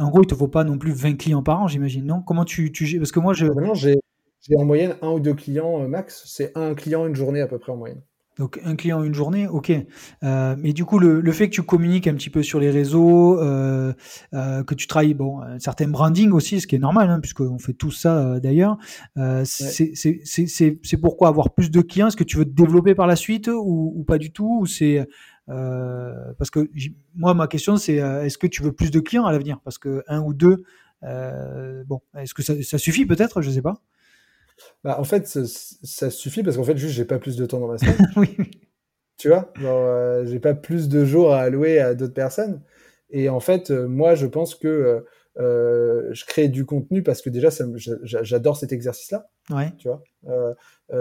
en gros, il te faut pas non plus 20 clients par an, j'imagine, non? Comment tu, tu Parce que moi, je. Non, j'ai en moyenne un ou deux clients euh, max. C'est un client une journée à peu près en moyenne. Donc un client une journée, ok. Euh, mais du coup, le, fait que tu communiques un petit peu sur les réseaux, euh, que tu travailles, bon, un certain branding aussi, ce qui est normal, hein, puisqu'on fait tout ça d'ailleurs. C'est pourquoi avoir plus de clients? Est-ce que tu veux te développer par la suite ou, ou pas du tout? Ou c'est parce que moi, ma question, c'est euh, est-ce que tu veux plus de clients à l'avenir? Parce que un ou deux, euh, bon, est-ce que ça, suffit peut-être? Je sais pas. Bah, en fait, ça, suffit parce qu'en fait, juste, j'ai pas plus de temps dans ma semaine. oui. Tu vois, j'ai pas plus de jours à allouer à d'autres personnes. Et en fait, moi, je pense que je crée du contenu parce que déjà, j'adore cet exercice-là. Ouais. Tu vois,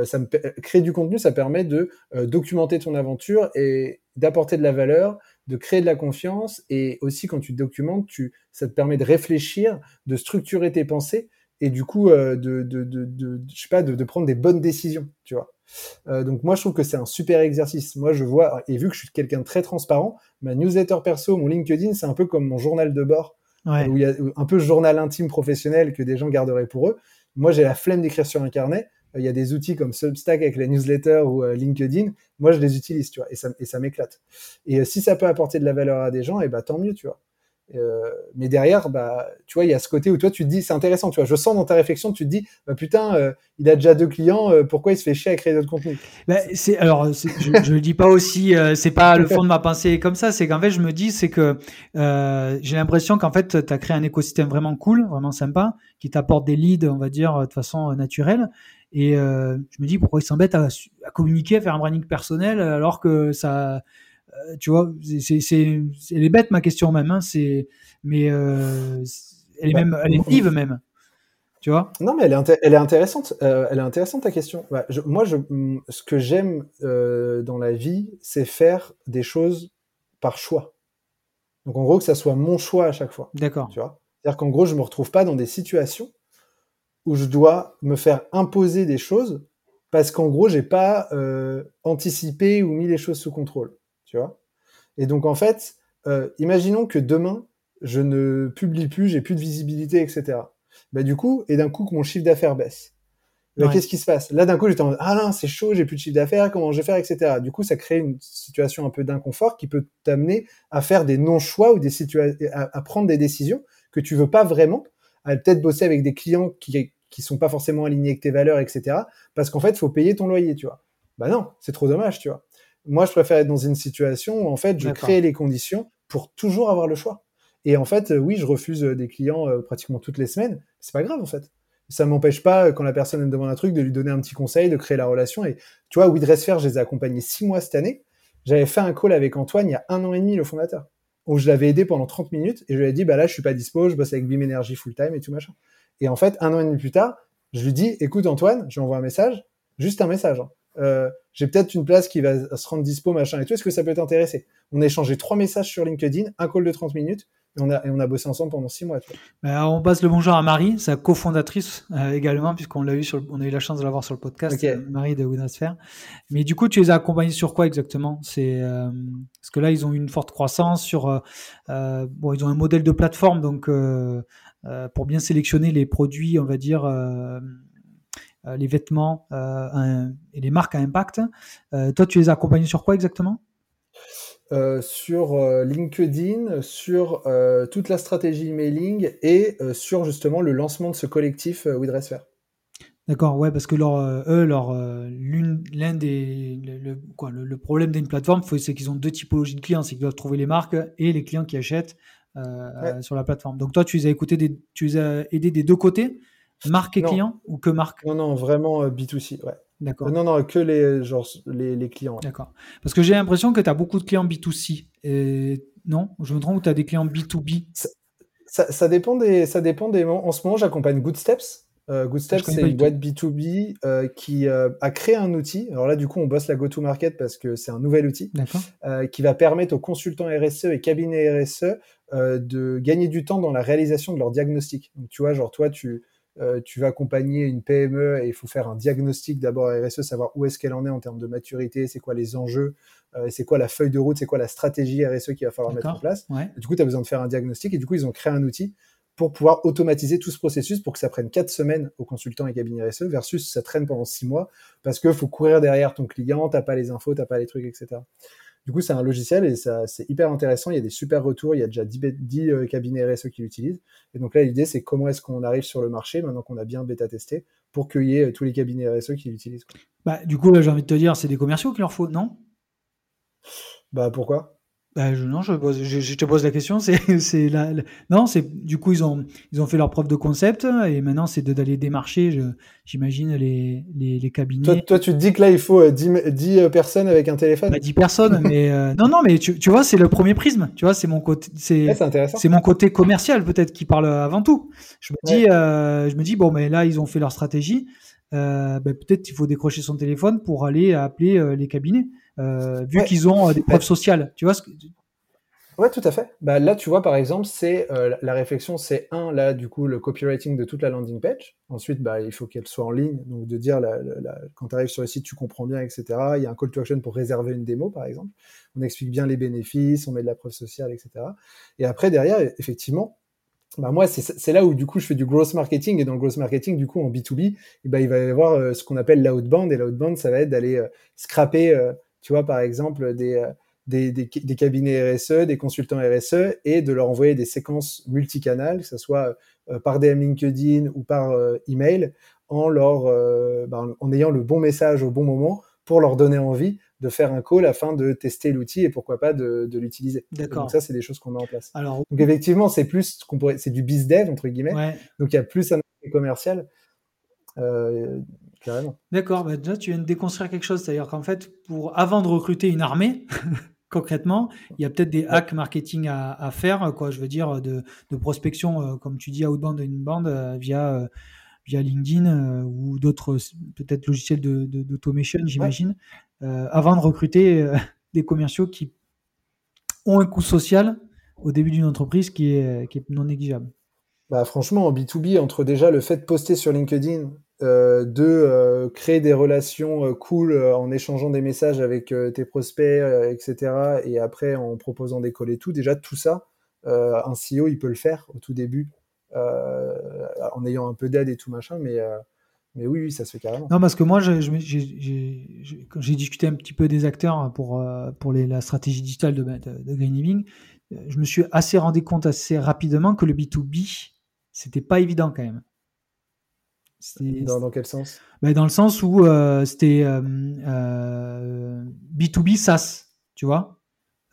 ça me créer du contenu, ça permet de documenter ton aventure et d'apporter de la valeur, de créer de la confiance et aussi quand tu documentes, tu, ça te permet de réfléchir, de structurer tes pensées et du coup euh, de, de, de, de, je sais pas, de, prendre des bonnes décisions, tu vois. donc moi, je trouve que c'est un super exercice. Moi, je vois, et vu que je suis quelqu'un de très transparent, ma newsletter perso, mon LinkedIn, c'est un peu comme mon journal de bord, où il y a un peu journal intime professionnel que des gens garderaient pour eux. Moi, j'ai la flemme d'écrire sur un carnet. Il y a des outils comme Substack avec la newsletter ou LinkedIn. Moi, je les utilise, tu vois, et ça, et ça m'éclate. Et si ça peut apporter de la valeur à des gens, et eh ben tant mieux, tu vois. Euh, mais derrière, bah, tu vois, il y a ce côté où toi, tu te dis, c'est intéressant, tu vois. Je sens dans ta réflexion, tu te dis, bah, putain, euh, il a déjà deux clients, euh, pourquoi il se fait chier à créer d'autres contenus? Bah, alors, je, je le dis pas aussi, c'est pas le fond de ma pensée comme ça. C'est qu'en fait, je me dis, c'est que j'ai l'impression qu'en fait, tu as créé un écosystème vraiment cool, vraiment sympa, qui t'apporte des leads, on va dire, de façon naturelle. Et je me dis, pourquoi il s'embête à, à communiquer, à faire un branding personnel, alors que ça euh, tu vois, c'est, c'est, elle est bête ma question même, hein, c'est, mais euh, elle est bah, même, elle est vive même. Tu vois? Non, mais elle est, elle est intéressante. Euh, elle est intéressante ta question. Bah, moi, je, ce que j'aime dans la vie, c'est faire des choses par choix. Donc en gros, que ça soit mon choix à chaque fois. D'accord. Tu vois? C'est-à-dire qu'en gros, je me retrouve pas dans des situations où je dois me faire imposer des choses parce qu'en gros, j'ai pas anticipé ou mis les choses sous contrôle tu vois. Et donc en fait, euh, imaginons que demain je ne publie plus, j'ai plus de visibilité, etc. Bah du coup, et d'un coup que mon chiffre d'affaires baisse. Bah, Qu'est-ce qui se passe? Là, d'un coup, j'étais en mode, ah non, c'est chaud, j'ai plus de chiffre d'affaires, comment je vais faire, etc. Du coup, ça crée une situation un peu d'inconfort qui peut t'amener à faire des non-choix ou des situations, à, prendre des décisions que tu veux pas vraiment, à peut-être bosser avec des clients qui qui sont pas forcément alignés avec tes valeurs, etc. Parce qu'en fait, il faut payer ton loyer, tu vois. Bah non, c'est trop dommage, tu vois. Moi, je préfère être dans une situation où en fait, je crée les conditions pour toujours avoir le choix. Et en fait, euh, oui, je refuse euh, des clients euh, pratiquement toutes les semaines. C'est pas grave en fait. Ça m'empêche pas, quand la personne me demande un truc, de lui donner un petit conseil, de créer la relation. Et tu vois, WeDressFair, je les ai accompagnés six mois cette année. J'avais fait un call avec Antoine il y a un an et demi, le fondateur, où je l'avais aidé pendant 30 minutes et je lui ai dit, bah là, je suis pas dispo, je bosse avec Beam Energy full time et tout machin. Et en fait, un an et demi plus tard, je lui dis, écoute Antoine, je lui envoie un message, juste un message. Hein euh, j'ai peut-être une place qui va se rendre dispo, machin et tout. Est-ce que ça peut t'intéresser? On a échangé trois messages sur LinkedIn, un call de 30 minutes, et on a, et on a bossé ensemble pendant six mois. Bah, on passe le bonjour à Marie, sa cofondatrice euh, également, puisqu'on l'a eu sur, on a eu la chance de l'avoir sur le podcast, euh, Marie de Winasphère. Mais du coup, tu les as accompagnés sur quoi exactement? C'est euh, parce que là, ils ont eu une forte croissance sur, euh, bon, ils ont un modèle de plateforme, donc pour bien sélectionner les produits, on va dire euh, les vêtements euh, et les marques à impact. Euh, toi, tu les as accompagnés sur quoi exactement? Sur LinkedIn, sur toute la stratégie emailing et sur justement le lancement de ce collectif WeDressFair. D'accord, ouais, parce que leur, eux, leur, l'un des, le, quoi, le, problème d'une plateforme, c'est qu'ils ont deux typologies de clients, c'est qu'ils doivent trouver les marques et les clients qui achètent sur la plateforme. Donc toi, tu les as écoutés, des, tu les as aidés des deux côtés, Marque et client ou que marque? Non, non, vraiment euh, B2C, ouais. D'accord. Non, non, que les, genre, les, clients. D'accord. Parce que j'ai l'impression que tu as beaucoup de clients B2C. Et... Non? Je me trompe ou tu as des clients B2B ça, dépend des, ça dépend des En ce moment, j'accompagne Good Steps. Euh, Good Steps, c'est une boîte B2B euh, qui a créé un outil. Alors là, du coup, on bosse la go-to-market parce que c'est un nouvel outil qui va permettre aux consultants RSE et cabinets RSE de gagner du temps dans la réalisation de leur diagnostic. Donc, tu vois, genre, toi, tu, euh, tu vas accompagner une PME et il faut faire un diagnostic d'abord à RSE, savoir où est-ce qu'elle en est en termes de maturité, c'est quoi les enjeux, euh, c'est quoi la feuille de route, c'est quoi la stratégie RSE qu'il va falloir mettre en place. du coup, tu as besoin de faire un diagnostic et du coup, ils ont créé un outil pour pouvoir automatiser tout ce processus pour que ça prenne quatre semaines aux consultants et cabinets RSE versus ça traîne pendant six mois parce qu'il faut courir derrière ton client, t'as pas les infos, t'as pas les trucs, etc. Du coup, c'est un logiciel et ça, c'est hyper intéressant. Il y a des super retours. Il y a déjà 10, euh, cabinets RSE qui l'utilisent. Et donc là, l'idée, c'est comment est-ce qu'on arrive sur le marché maintenant qu'on a bien bêta testé pour qu'il y ait euh, tous les cabinets RSE qui l'utilisent. Bah, du coup, j'ai envie de te dire, c'est des commerciaux qu'il leur faut, non? Bah, pourquoi? Bah, je, non, je, je, te pose la question. C'est, c'est la, non, c'est du coup ils ont ils ont fait leur preuve de concept et maintenant c'est d'aller démarcher. j'imagine les, les, les, cabinets. Toi, toi, tu te dis que là il faut 10, euh, 10 euh, personnes avec un téléphone? Bah, 10 personnes, mais euh, non, non, mais tu, tu vois, c'est le premier prisme. Tu vois, c'est mon côté, c'est c'est mon côté commercial peut-être qui parle avant tout. Je me dis, je me dis bon, mais là ils ont fait leur stratégie. Euh, bah, peut-être il faut décrocher son téléphone pour aller appeler les cabinets. Euh, vu qu'ils ont euh, des preuves sociales. Tu vois ce que Ouais, tout à fait. Bah, là, tu vois, par exemple, c'est euh, la réflexion, c'est un, là, du coup, le copywriting de toute la landing page. Ensuite, bah, il faut qu'elle soit en ligne. Donc, de dire, la, la, quand tu arrives sur le site, tu comprends bien, etc. Il y a un call to action pour réserver une démo, par exemple. On explique bien les bénéfices, on met de la preuve sociale, etc. Et après, derrière, effectivement, bah moi, c'est là où du coup je fais du growth marketing. Et dans le growth marketing, du coup en B2B, et eh ben, il va y avoir euh, ce qu'on appelle l'outbound. Et l'outbound, ça va être d'aller euh, scraper, euh, tu vois, par exemple, des, des, des, cabinets RSE, des consultants RSE et de leur envoyer des séquences multicanales, que ce soit par DM LinkedIn ou par email, en, leur, bah, en ayant le bon message au bon moment pour leur donner envie de faire un call afin de tester l'outil et pourquoi pas de, de l'utiliser. D'accord. Donc ça, c'est des choses qu'on met en place. Alors, donc effectivement, c'est plus qu'on pourrait, c'est du biz dev entre guillemets. Donc il y a plus un aspect commercial. Euh, carrément. D'accord. Bah déjà, tu viens de déconstruire quelque chose, c'est-à-dire qu'en fait, pour avant de recruter une armée. concrètement, il y a peut-être des hacks marketing à, à, faire, quoi. Je veux dire de, de prospection, euh, comme tu dis, outbound et inbound euh, via euh, via LinkedIn euh, ou d'autres peut-être logiciels d'automation, de, j'imagine, euh, avant de recruter euh, des commerciaux qui ont un coût social au début d'une entreprise qui est, qui est non négligeable. Bah, franchement, en B2B, entre déjà le fait de poster sur LinkedIn, de créer des relations cool en échangeant des messages avec tes prospects, etc., et après en proposant des calls et tout, déjà tout ça, un CEO, il peut le faire au tout début en ayant un peu d'aide et tout machin, mais euh, mais oui, ça se fait carrément. Non, parce que moi, j'ai discuté un petit peu des acteurs pour, euh, pour les, la stratégie digitale de, de, Green Living, je me suis assez rendu compte assez rapidement que le B2B, c'était pas évident quand même. Dans, dans, quel sens? Ben Dans le sens où c'était B2B SaaS, tu vois?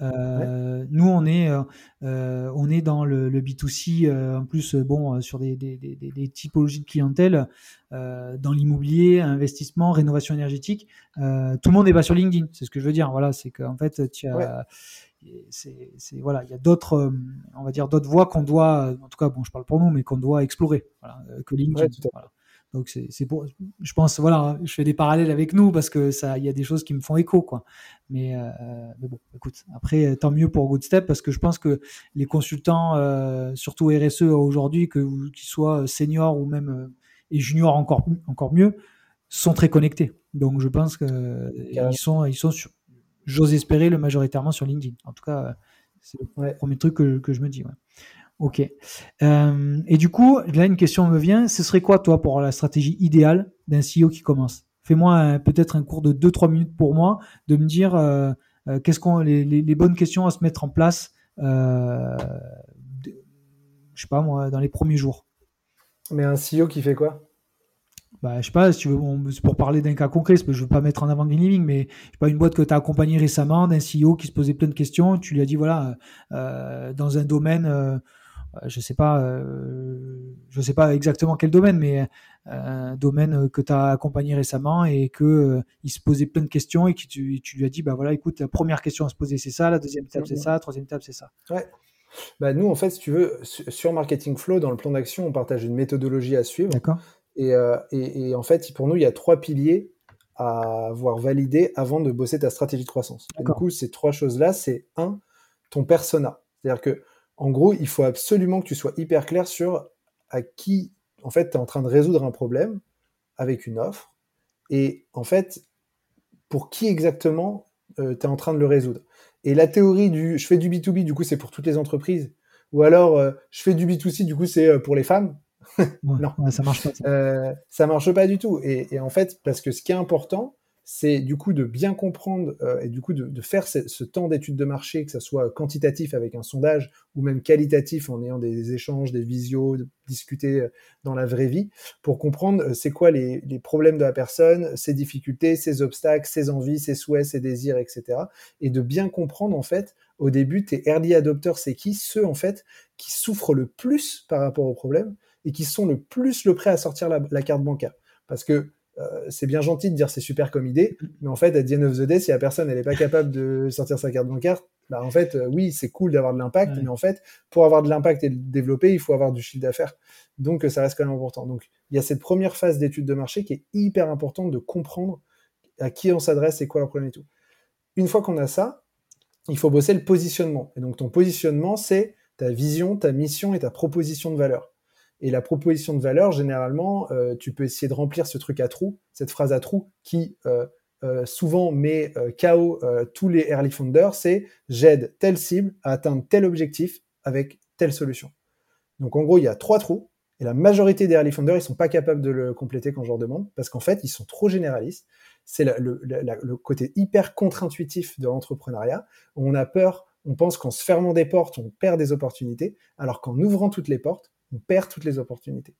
Euh, nous, on est, euh, euh, on est dans le, le B2C, en plus, bon, sur des, des, des, des, typologies de clientèle, dans l'immobilier, investissement, rénovation énergétique. tout le monde n'est pas sur LinkedIn, c'est ce que je veux dire. Voilà, c'est qu'en fait, tu as, c'est, voilà, il y a d'autres, on va dire, d'autres voies qu'on doit, en tout cas, bon, je parle pour nous, mais qu'on doit explorer, voilà, que LinkedIn. voilà. Donc c'est pour, je pense, voilà, je fais des parallèles avec nous parce que ça, il y a des choses qui me font écho, quoi. Mais, euh, mais bon, écoute, après tant mieux pour Goodstep parce que je pense que les consultants, euh, surtout RSE aujourd'hui, que qu'ils soient seniors ou même euh, et juniors encore encore mieux, sont très connectés. Donc je pense que ils sont ils sont j'ose espérer le majoritairement sur LinkedIn. En tout cas, c'est le premier truc que, que je me dis. Ouais. Ok. Euh, et du coup, là, une question me vient. Ce serait quoi, toi, pour la stratégie idéale d'un CEO qui commence? Fais-moi peut-être un cours de 2-3 minutes pour moi, de me dire euh, euh, qu'est-ce qu'on les, les, bonnes questions à se mettre en place, euh, je sais pas moi, dans les premiers jours. Mais un CEO qui fait quoi? Bah, je sais pas, si tu veux, pour parler d'un cas concret, je veux pas mettre en avant Green Living, mais je sais pas, une boîte que tu as accompagnée récemment, d'un CEO qui se posait plein de questions, tu lui as dit, voilà, euh, dans un domaine, euh, je sais pas, euh, je sais pas exactement quel domaine, mais euh, un domaine que tu as accompagné récemment et que il se posait plein de questions et que tu, tu, lui as dit, bah voilà, écoute, la première question à se poser c'est ça, la deuxième étape c'est ça, la troisième étape c'est ça. Ouais. Bah nous, en fait, si tu veux, sur Marketing Flow, dans le plan d'action, on partage une méthodologie à suivre. D'accord. Et, et, et, en fait, pour nous, il y a trois piliers à avoir validés avant de bosser ta stratégie de croissance. du coup, ces trois choses-là, c'est un, ton persona. C'est-à-dire que en gros, il faut absolument que tu sois hyper clair sur à qui, en fait, tu es en train de résoudre un problème avec une offre. Et en fait, pour qui exactement euh, tu es en train de le résoudre. Et la théorie du je fais du B2B, du coup, c'est pour toutes les entreprises. Ou alors, euh, je fais du B2C, du coup, c'est euh, pour les femmes. non, ça marche pas. Ça. ça marche pas du tout. Et, et, en fait, parce que ce qui est important, c'est du coup de bien comprendre euh, et du coup de, de faire ce, ce temps d'étude de marché, que ça soit quantitatif avec un sondage ou même qualitatif en ayant des échanges, des visios, discuter euh, dans la vraie vie, pour comprendre euh, c'est quoi les, les, problèmes de la personne, ses difficultés, ses obstacles, ses envies, ses souhaits, ses désirs, etc. Et de bien comprendre en fait au début tes early adopters, c'est qui? Ceux en fait qui souffrent le plus par rapport au problème et qui sont le plus le prêt à sortir la, la carte bancaire. Parce que euh, c'est bien gentil de dire c'est super comme idée, mais en fait, à the end of the day, si la personne elle est pas capable de sortir sa carte bancaire, bah en fait, euh, oui, c'est cool d'avoir de l'impact, mais en fait, pour avoir de l'impact et le développer, il faut avoir du chiffre d'affaires. Donc, euh, ça reste quand même important. Donc, il y a cette première phase d'étude de marché qui est hyper importante de comprendre à qui on s'adresse et quoi le problème et tout. Une fois qu'on a ça, il faut bosser le positionnement. Et donc ton positionnement, c'est ta vision, ta mission et ta proposition de valeur. Et la proposition de valeur, généralement, euh, tu peux essayer de remplir ce truc à trous, cette phrase à trous qui euh, euh, souvent met KO tous les early founders, c'est j'aide telle cible à atteindre tel objectif avec telle solution. Donc en gros, il y a trois trous. Et la majorité des early founders, ils sont pas capables de le compléter quand je leur demande, parce qu'en fait, ils sont trop généralistes. C'est le, le, côté hyper contre-intuitif de l'entrepreneuriat. On a peur, on pense qu'en se fermant des portes, on perd des opportunités, alors qu'en ouvrant toutes les portes, on perd toutes les opportunités.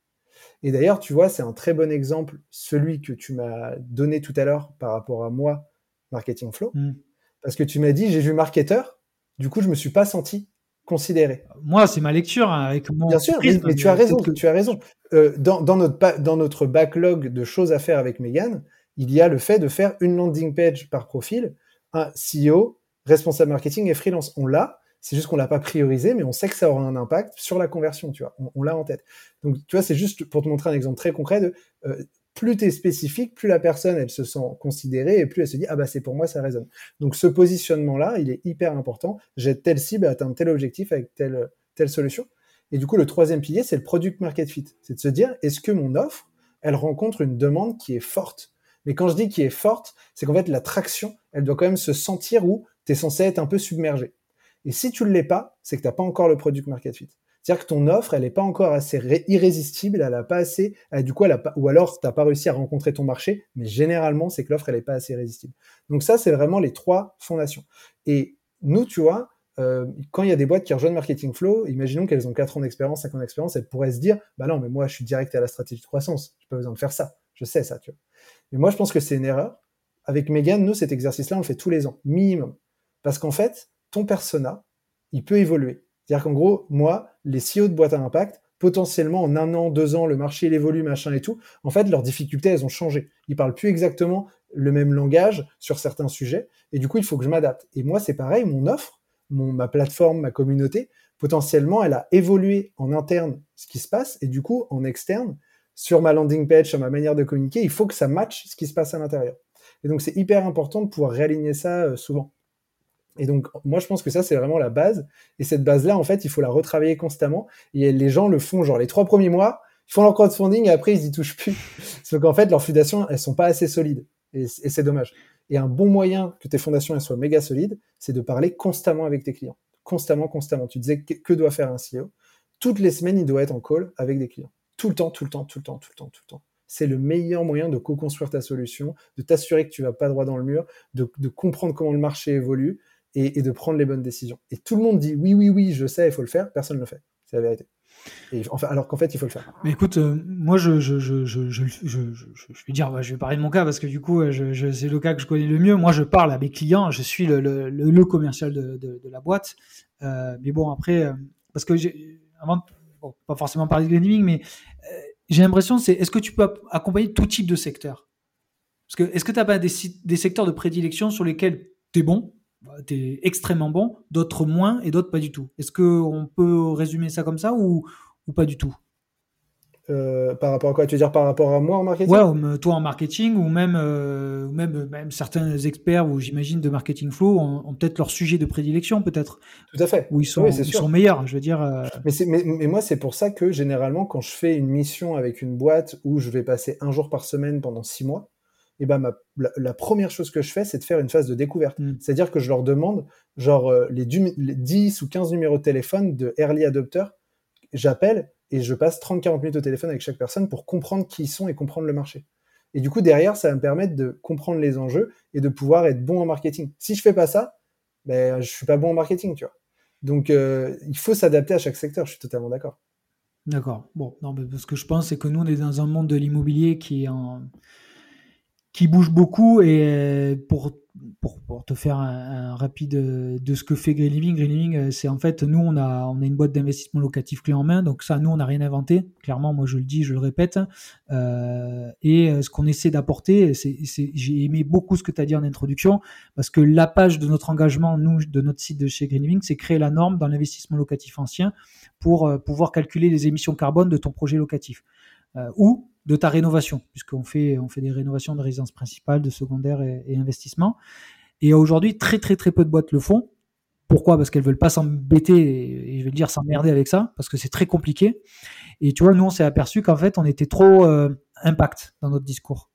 Et d'ailleurs, tu vois, c'est un très bon exemple, celui que tu m'as donné tout à l'heure par rapport à moi, Marketing Flow. Hmm. Parce que tu m'as dit, j'ai vu marketeur, du coup, je me suis pas senti considéré. Moi, c'est ma lecture hein, avec mon. Bien sûr, mais, tu as raison. Tu as raison. Euh, dans, notre dans notre backlog de choses à faire avec Megan, il y a le fait de faire une landing page par profil, un CEO, responsable marketing et freelance. On l'a. C'est juste qu'on l'a pas priorisé, mais on sait que ça aura un impact sur la conversion, tu vois. On, l'a en tête. Donc, tu vois, c'est juste pour te montrer un exemple très concret de euh, plus tu es spécifique, plus la personne, elle se sent considérée et plus elle se dit, ah bah c'est pour moi, ça résonne. Donc ce positionnement-là, il est hyper important. J'ai telle cible à atteindre tel objectif avec telle, telle solution. Et du coup, le troisième pilier, c'est le product market fit. C'est de se dire, est-ce que mon offre, elle rencontre une demande qui est forte? Mais quand je dis qui est forte, c'est qu'en fait, la traction, elle doit quand même se sentir où tu es censé être un peu submergé. Et si tu ne l'es pas, c'est que tu n'as pas encore le product market fit. C'est-à-dire que ton offre, elle n'est pas encore assez irrésistible, elle n'a pas assez, du coup, elle a pas, ou alors tu n'as pas réussi à rencontrer ton marché, mais généralement, c'est que l'offre, elle n'est pas assez irrésistible. Donc ça, c'est vraiment les trois fondations. Et nous, tu vois, euh, quand il y a des boîtes qui rejoignent Marketing Flow, imaginons qu'elles ont 4 ans d'expérience, 5 ans d'expérience, elles pourraient se dire, bah non, mais moi, je suis direct à la stratégie de croissance, j'ai pas besoin de faire ça. Je sais ça, tu vois. Mais moi, je pense que c'est une erreur. Avec Megan, nous, cet exercice-là, on le fait tous les ans, minimum. Parce qu'en fait, ton persona, il peut évoluer. C'est-à-dire qu'en gros, moi, les CEO de boîte à impact, potentiellement en un an, deux ans, le marché, il évolue, machin et tout, en fait, leurs difficultés, elles ont changé. Ils parlent plus exactement le même langage sur certains sujets, et du coup, il faut que je m'adapte. Et moi, c'est pareil, mon offre, mon, ma plateforme, ma communauté, potentiellement, elle a évolué en interne ce qui se passe, et du coup, en externe, sur ma landing page, sur ma manière de communiquer, il faut que ça matche ce qui se passe à l'intérieur. Et donc, c'est hyper important de pouvoir réaligner ça euh, souvent. Et donc, moi, je pense que ça, c'est vraiment la base. Et cette base-là, en fait, il faut la retravailler constamment. Et les gens le font, genre, les trois premiers mois, ils font leur crowdfunding et après, ils y touchent plus. Sauf qu'en fait, leurs fondations, elles sont pas assez solides. Et, c'est dommage. Et un bon moyen que tes fondations, elles soient méga solides, c'est de parler constamment avec tes clients. Constamment, constamment. Tu disais, que, doit faire un CEO? Toutes les semaines, il doit être en call avec des clients. Tout le temps, tout le temps, tout le temps, tout le temps, tout le temps c'est le meilleur moyen de co-construire ta solution, de t'assurer que tu vas pas droit dans le mur, de, comprendre comment le marché évolue et, de prendre les bonnes décisions. Et tout le monde dit oui, oui, oui, je sais, il faut le faire. Personne ne le fait. C'est la vérité. Alors qu'en fait, il faut le faire. Mais écoute, euh, moi, je, vais dire, je vais parler de mon cas parce que du coup, je, c'est le cas que je connais le mieux. Moi, je parle à mes clients, je suis le, commercial de, la boîte. Euh, mais bon, après, euh, parce que avant, bon, pas forcément parler de gaming, mais euh, j'ai l'impression, c'est est-ce que tu peux accompagner tout type de secteur? Parce que est-ce que tu n'as pas des, des secteurs de prédilection sur lesquels tu es bon? Bah, tu es extrêmement bon, d'autres moins et d'autres pas du tout. Est-ce qu'on peut résumer ça comme ça ou, ou pas du tout? Euh, par rapport à quoi? Tu veux dire par rapport à moi en marketing? Ouais, toi en marketing ou même, euh, même, même certains experts ou j'imagine de marketing flow ont, peut-être leur sujet de prédilection peut-être. Tout à fait. Où ils sont, ils sont meilleurs, je veux dire. Euh. Mais, mais, mais, moi c'est pour ça que généralement quand je fais une mission avec une boîte où je vais passer un jour par semaine pendant six mois, et ben la, première chose que je fais, c'est de faire une phase de découverte. Mm. C'est-à-dire que je leur demande, genre, euh, les, 10 ou 15 numéros de téléphone de early adopters, j'appelle et je passe 30-40 minutes au téléphone avec chaque personne pour comprendre qui ils sont et comprendre le marché. Et du coup, derrière, ça va me permettre de comprendre les enjeux et de pouvoir être bon en marketing. Si je fais pas ça, ben, je suis pas bon en marketing, tu vois. Donc, euh, il faut s'adapter à chaque secteur, je suis totalement d'accord. D'accord. Bon, non, mais ce que je pense, c'est que nous, on est dans un monde de l'immobilier qui est en qui bouge beaucoup et euh, pour, pour, te faire un, rapide euh, de ce que fait Green Living, Green Living, euh, c'est en fait, nous, on a, on a une boîte d'investissement locatif clé en main, donc ça, nous, on n'a rien inventé, clairement, moi, je le dis, je le répète, et ce qu'on essaie d'apporter, c'est, j'ai aimé beaucoup ce que tu as dit en introduction, parce que la page de notre engagement, nous, de notre site de chez Green Living, c'est créer la norme dans l'investissement locatif ancien pour pouvoir calculer les émissions carbone de ton projet locatif. Ou de ta rénovation, puisqu'on fait, on fait des rénovations de résidence principale, de secondaire et, investissement. Et aujourd'hui, très très très peu de boîtes le font. Pourquoi? Parce qu'elles veulent pas s'embêter et, je vais le dire s'emmerder avec ça, parce que c'est très compliqué. Et tu vois, nous, on s'est aperçu qu'en fait, on était trop impact dans notre discours.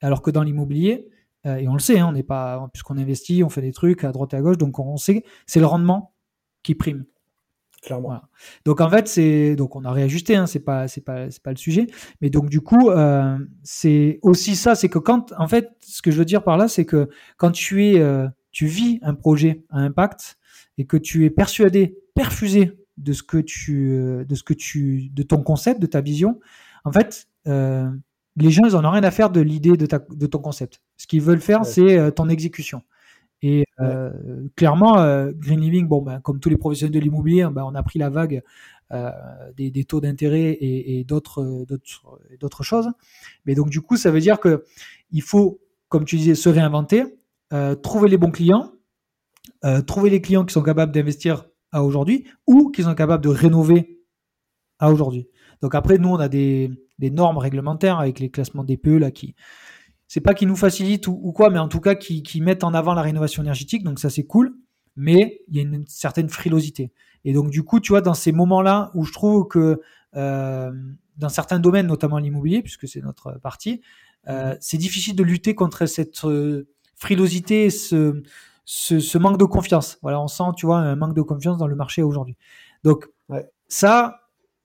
Alors que dans l'immobilier, et on le sait, hein, on n'est pas, puisqu'on investit, on fait des trucs à droite et à gauche, donc on sait, c'est le rendement qui prime. Clairement. Donc en fait, c'est donc on a réajusté, hein, c'est pas c'est pas c'est pas le sujet, mais donc du coup, euh, c'est aussi ça, c'est que quand en fait, ce que je veux dire par là, c'est que quand tu es euh, tu vis un projet à impact et que tu es persuadé, perfusé de ce que tu euh, de ce que tu de ton concept, de ta vision, en fait, les gens ils en ont rien à faire de l'idée de ta de ton concept. Ce qu'ils veulent faire, c'est ton exécution. Et euh, clairement, euh, Green Living, bon, ben, comme tous les professionnels de l'immobilier, ben, on a pris la vague euh, des, des, taux d'intérêt et, et d'autres, d'autres, choses. Mais donc, du coup, ça veut dire que il faut, comme tu disais, se réinventer, euh, trouver les bons clients, euh, trouver les clients qui sont capables d'investir à aujourd'hui ou qui sont capables de rénover à aujourd'hui. Donc après, nous, on a des, des normes réglementaires avec les classements DPE là qui c'est pas qu'ils nous facilitent ou, quoi, mais en tout cas qui, mettent en avant la rénovation énergétique, donc ça c'est cool, mais il y a une, certaine frilosité. Et donc du coup, tu vois, dans ces moments-là où je trouve que euh, dans certains domaines, notamment l'immobilier, puisque c'est notre partie, euh, c'est difficile de lutter contre cette euh, frilosité, ce, ce, manque de confiance. Voilà, on sent, tu vois, un manque de confiance dans le marché aujourd'hui. Donc ça,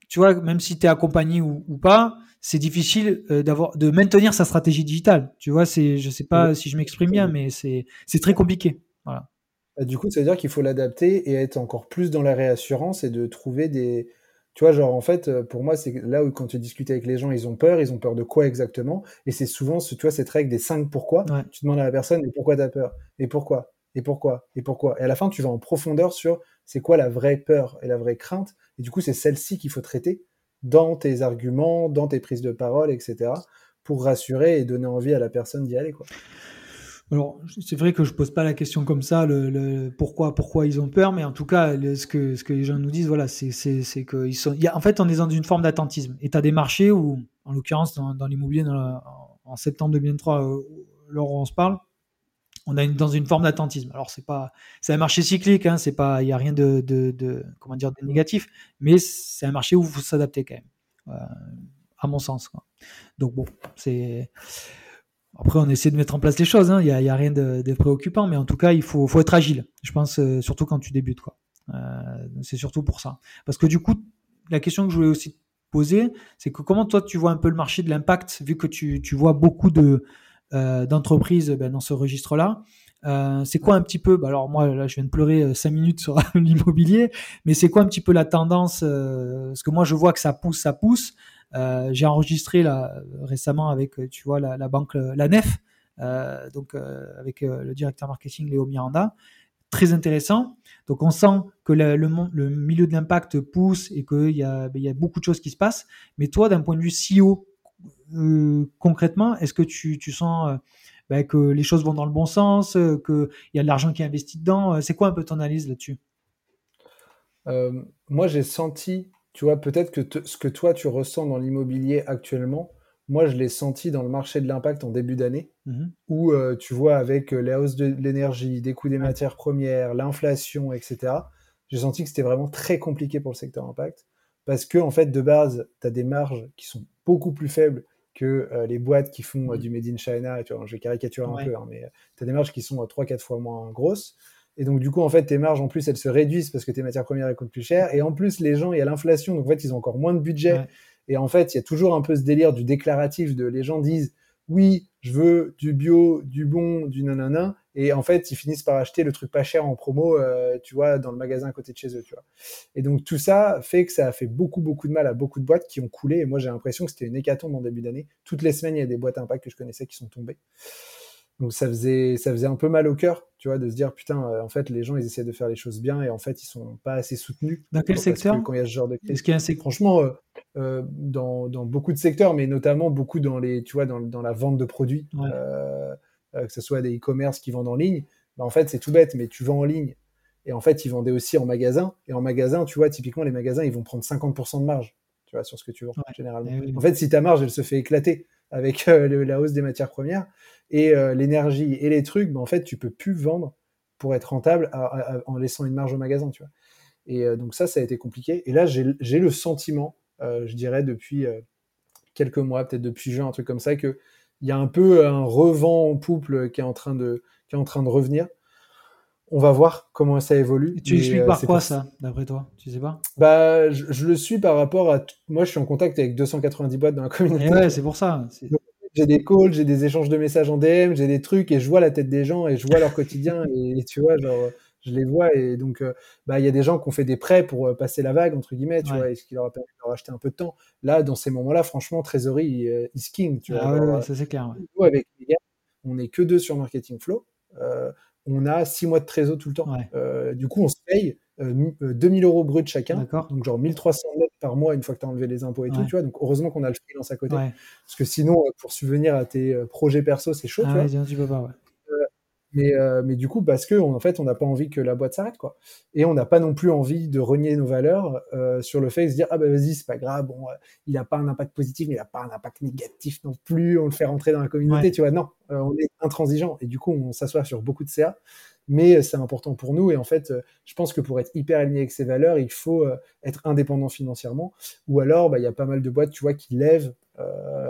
tu vois, même si tu es accompagné ou pas, c'est difficile euh, d'avoir de maintenir sa stratégie digitale. Tu vois, c'est je sais pas si je m'exprime bien, mais c'est c'est très compliqué. Voilà. Bah, du coup, ça veut dire qu'il faut l'adapter et être encore plus dans la réassurance et de trouver des tu vois, genre, en fait, euh, pour moi, c'est là où quand tu discutes avec les gens, ils ont peur. Ils ont peur de quoi exactement? Et c'est souvent, tu vois, cette règle des cinq pourquoi. Tu demandes à la personne, et pourquoi t'as peur? Et pourquoi? Et pourquoi? Et pourquoi? Et à la fin, tu vas en profondeur sur c'est quoi la vraie peur et la vraie crainte. Et du coup, c'est celle-ci qu'il faut traiter dans tes arguments, dans tes prises de parole, etc., pour rassurer et donner envie à la personne d'y aller. Alors, c'est vrai que je pose pas la question comme ça, le, pourquoi, pourquoi ils ont peur, mais en tout cas, ce, que, ce que les gens nous disent, voilà, c'est, c'est, ils sont. en fait, on est dans une forme d'attentisme. Et tu as des marchés où, en l'occurrence, dans, l'immobilier, en septembre 2023, euh, lors on se parle, on une, dans une forme d'attentisme. Alors c'est pas, c'est un marché cyclique, hein, c'est pas, il y a rien de, négatif, mais c'est un marché où il faut s'adapter quand même, euh, à mon sens. Donc bon, c'est après on essaie de mettre en place les choses, hein. il y, a, a, rien de, préoccupant, mais en tout cas il faut, être agile. Je pense euh, surtout quand tu débutes, quoi. Euh, c'est surtout pour ça, parce que du coup la question que je voulais aussi poser, c'est que comment toi tu vois un peu le marché de l'impact, vu que tu, vois beaucoup de d'entreprises ben, dans ce registre-là. Euh, c'est quoi un petit peu bah, Alors moi, là, je viens de pleurer euh, cinq minutes sur l'immobilier, mais c'est quoi un petit peu la tendance Parce que moi, je vois que ça pousse, ça pousse. J'ai enregistré là récemment avec, tu vois, la, banque, la Nef, donc avec le directeur marketing Léo Miranda très intéressant. Donc on sent que le, milieu de l'impact pousse et qu'il y, a, ben, y a beaucoup de choses qui se passent. Mais toi, d'un point de vue CEO, euh, concrètement, est-ce que tu, sens euh, bah, que les choses vont dans le bon sens, euh, qu'il y a de l'argent qui est investi dedans? C'est quoi un peu ton analyse là-dessus? Moi, j'ai senti, tu vois, peut-être que ce que toi, tu ressens dans l'immobilier actuellement, moi, je l'ai senti dans le marché de l'impact en début d'année, mmh où tu vois, avec la hausse de l'énergie, des coûts des matières premières, l'inflation, etc., j'ai senti que c'était vraiment très compliqué pour le secteur impact parce que en fait de base tu as des marges qui sont beaucoup plus faibles que euh, les boîtes qui font euh, mm. du made in China tu vois, je vais caricaturer un peu hein, mais euh, tu as des marges qui sont 3 4 fois moins grosses. Et donc du coup en fait tes marges en plus elles se réduisent parce que tes matières premières elles coûtent plus cher. Et en plus les gens il y a l'inflation donc en fait ils ont encore moins de budget. Et en fait il y a toujours un peu ce délire du déclaratif de les gens disent oui je veux du bio du bon du nanana et en fait, ils finissent par acheter le truc pas cher en promo, euh, tu vois, dans le magasin à côté de chez eux, tu vois. Et donc tout ça fait que ça a fait beaucoup, beaucoup de mal à beaucoup de boîtes qui ont coulé. Et moi, j'ai l'impression que c'était une hécatombe en début d'année. Toutes les semaines, il y a des boîtes impact que je connaissais qui sont tombées. Donc ça faisait, ça faisait un peu mal au cœur, tu vois, de se dire putain, euh, en fait, les gens ils essaient de faire les choses bien et en fait ils sont pas assez soutenus. Dans quel secteur Quand il y a ce genre de Est-ce qu'il y a un secteur Franchement, euh, dans, dans, beaucoup de secteurs, mais notamment beaucoup dans les, tu vois, dans, dans la vente de produits. Euh, que ce soit des e-commerce qui vendent en ligne, bah, en fait, c'est tout bête, mais tu vends en ligne. Et en fait, ils vendaient aussi en magasin. Et en magasin, tu vois, typiquement, les magasins, ils vont prendre 50% de marge, tu vois, sur ce que tu vends, généralement. Eh en fait, si ta marge, elle se fait éclater avec euh, la hausse des matières premières et euh, l'énergie et les trucs, bah, en fait, tu peux plus vendre pour être rentable en laissant une marge au magasin, tu vois. Et donc ça, ça a été compliqué. Et là, j'ai le sentiment, je dirais depuis quelques mois, peut-être depuis juin, un truc comme ça, qu'il y a un peu un revent en pouple qui est en train de, qui est en train de revenir. On va voir comment ça évolue. tu expliques euh, par quoi ça, d'après toi? Tu sais pas? Bah, je, le suis par rapport à. Moi, je suis en contact avec 290 boîtes dans la communauté. ouais, c'est pour ça. J'ai des calls, j'ai des échanges de messages en DM, j'ai des trucs et je vois la tête des gens et je vois leur quotidien et, tu vois, genre, je les vois et donc, euh, bah, il y a des gens qui ont fait des prêts pour euh, passer la vague entre guillemets, tu vois, et ce qui leur a permis de leur acheter un peu de temps. Là, dans ces moments-là, franchement, trésorerie is king, tu vois. Ah ouais, ça c'est clair. avec les gars, on n'est que deux sur Marketing Flow on a six mois de trésor tout le temps. Euh, du coup, on se paye 2000 euh, euros brut chacun. Donc, genre 1300 net par mois une fois que tu as enlevé les impôts et tout. Tu vois donc, heureusement qu'on a le freelance à côté. Parce que sinon, euh, pour subvenir à tes projets perso, c'est chaud. Ah tu, vois. tu peux pas, mais, euh, mais du coup, parce que en fait, on n'a pas envie que la boîte s'arrête, quoi. Et on n'a pas non plus envie de renier nos valeurs euh, sur le fait de se dire ah ben vas-y, c'est pas grave, bon, euh, il n'a pas un impact positif, mais il n'a pas un impact négatif non plus. On le fait rentrer dans la communauté, tu vois. Non, on est intransigeant et du coup, on s'assoit sur beaucoup de CA. Mais c'est important pour nous et en fait, je pense que pour être hyper aligné avec ces valeurs, il faut être indépendant financièrement. Ou alors, bah, il y a pas mal de boîtes, tu vois, qui lèvent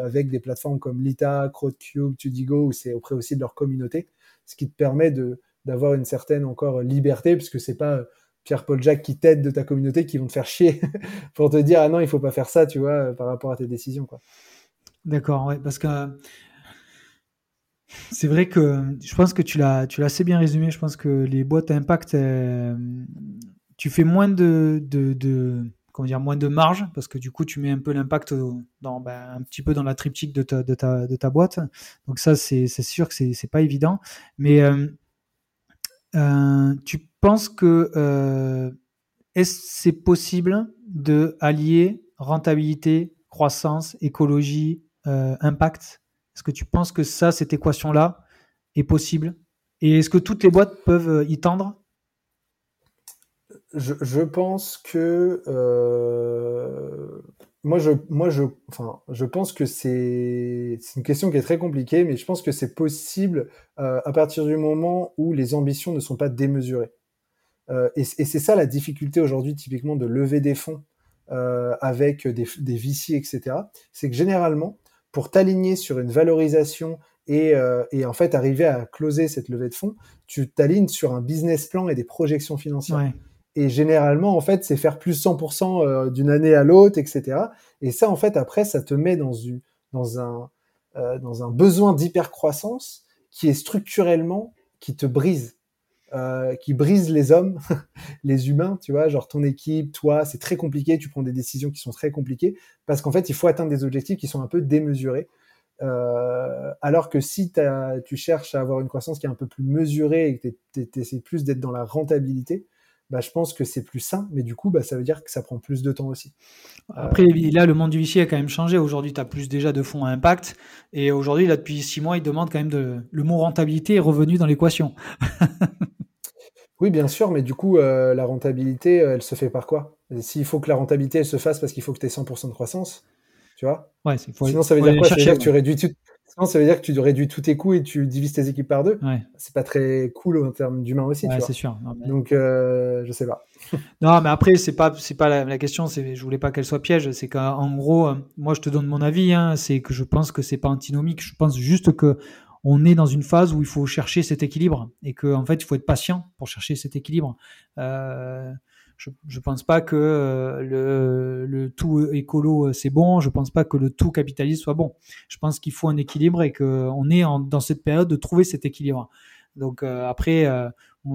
avec des plateformes comme Lita, Crowdcube, Tudigo, où c'est auprès aussi de leur communauté ce qui te permet de d'avoir une certaine encore liberté, puisque c'est pas euh, Pierre-Paul Jacques qui t'aide de ta communauté qui vont te faire chier pour te dire ah non il faut pas faire ça tu vois euh, par rapport à tes décisions quoi. D'accord ouais parce que c'est vrai que je pense que tu l'as tu l'as assez bien résumé je pense que les boîtes à euh, tu fais moins de comment dire, moins de marge, parce que du coup, tu mets un peu l'impact dans, ben, un petit peu dans la triptyque de ta, boîte. Donc ça, c'est sûr que c'est pas évident. Mais euh, euh, tu penses que euh, est-ce c'est possible de allier rentabilité, croissance, écologie, impact? Est-ce que tu penses que ça, cette équation-là, est possible? Et est-ce que toutes les boîtes peuvent y tendre? Je, pense que euh, moi je moi je enfin je pense que c'est une question qui est très compliquée mais je pense que c'est possible euh, à partir du moment où les ambitions ne sont pas démesurées. Euh, et, c'est ça la difficulté aujourd'hui typiquement de lever des fonds avec des, des VC etc c'est que généralement pour t'aligner sur une valorisation et, et, en fait arriver à closer cette levée de fonds, tu t'alignes sur un business plan et des projections financières. Et généralement, en fait, c'est faire plus 100% euh, d'une année à l'autre, etc. Et ça, en fait, après, ça te met dans, un, euh, dans un besoin d'hypercroissance qui est structurellement, qui te brise. Euh, qui brise les hommes, les humains, tu vois, genre ton équipe, toi, c'est très compliqué, tu prends des décisions qui sont très compliquées, parce qu'en fait, il faut atteindre des objectifs qui sont un peu démesurés. Euh, alors que si tu cherches à avoir une croissance qui est un peu plus mesurée et que tu essaies plus d'être dans la rentabilité, bah, je pense que c'est plus sain, mais du coup, bah, ça veut dire que ça prend plus de temps aussi. Après, là, le monde du VC a quand même changé. Aujourd'hui, tu as plus déjà de fonds à impact. Et aujourd'hui, là, depuis six mois, ils demandent quand même de. Le mot rentabilité est revenu dans l'équation. oui, bien sûr, mais du coup, euh, la rentabilité, elle se fait par quoi? S'il faut que la rentabilité elle se fasse parce qu'il faut que tu aies 100% de croissance, tu vois? Ouais, Sinon, ça veut dire quoi? Ça veut dire que tu réduis tout, ça veut dire que tu réduis tous tes coûts et tu divises tes équipes par deux. C'est pas très cool en termes d'humain aussi. c'est sûr. Donc, euh, je sais pas. non, mais après, c'est pas, c'est pas la, question. C'est, je voulais pas qu'elle soit piège. C'est qu'en gros, euh, moi, je te donne mon avis. Hein, c'est que je pense que c'est pas antinomique. Je pense juste que on est dans une phase où il faut chercher cet équilibre et qu'en en fait, il faut être patient pour chercher cet équilibre. Euh, je ne pense pas que euh, le, le, tout écolo euh, c'est bon, je pense pas que le tout capitaliste soit bon. Je pense qu'il faut un équilibre et qu'on est dans cette période de trouver cet équilibre. Donc euh, après,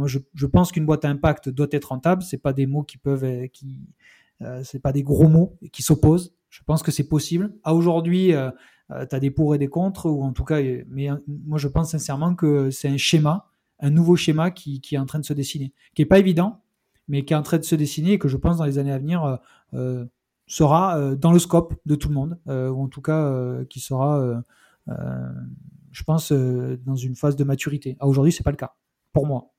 je, pense qu'une boîte à impact doit être rentable. C'est pas des mots qui peuvent, qui, c'est pas des gros mots qui s'opposent. Je pense que c'est possible. À aujourd'hui, tu as des pour et des contre, en tout cas, mais moi je pense sincèrement que c'est un schéma, un nouveau schéma qui, qui est en train de se dessiner, qui est pas évident, mais qui est en train de se dessiner et que je pense dans les années à venir euh, euh, sera euh, dans le scope de tout le monde, ou en tout cas qui sera, je pense, dans une phase de maturité. À aujourd'hui, c'est pas le cas, pour moi.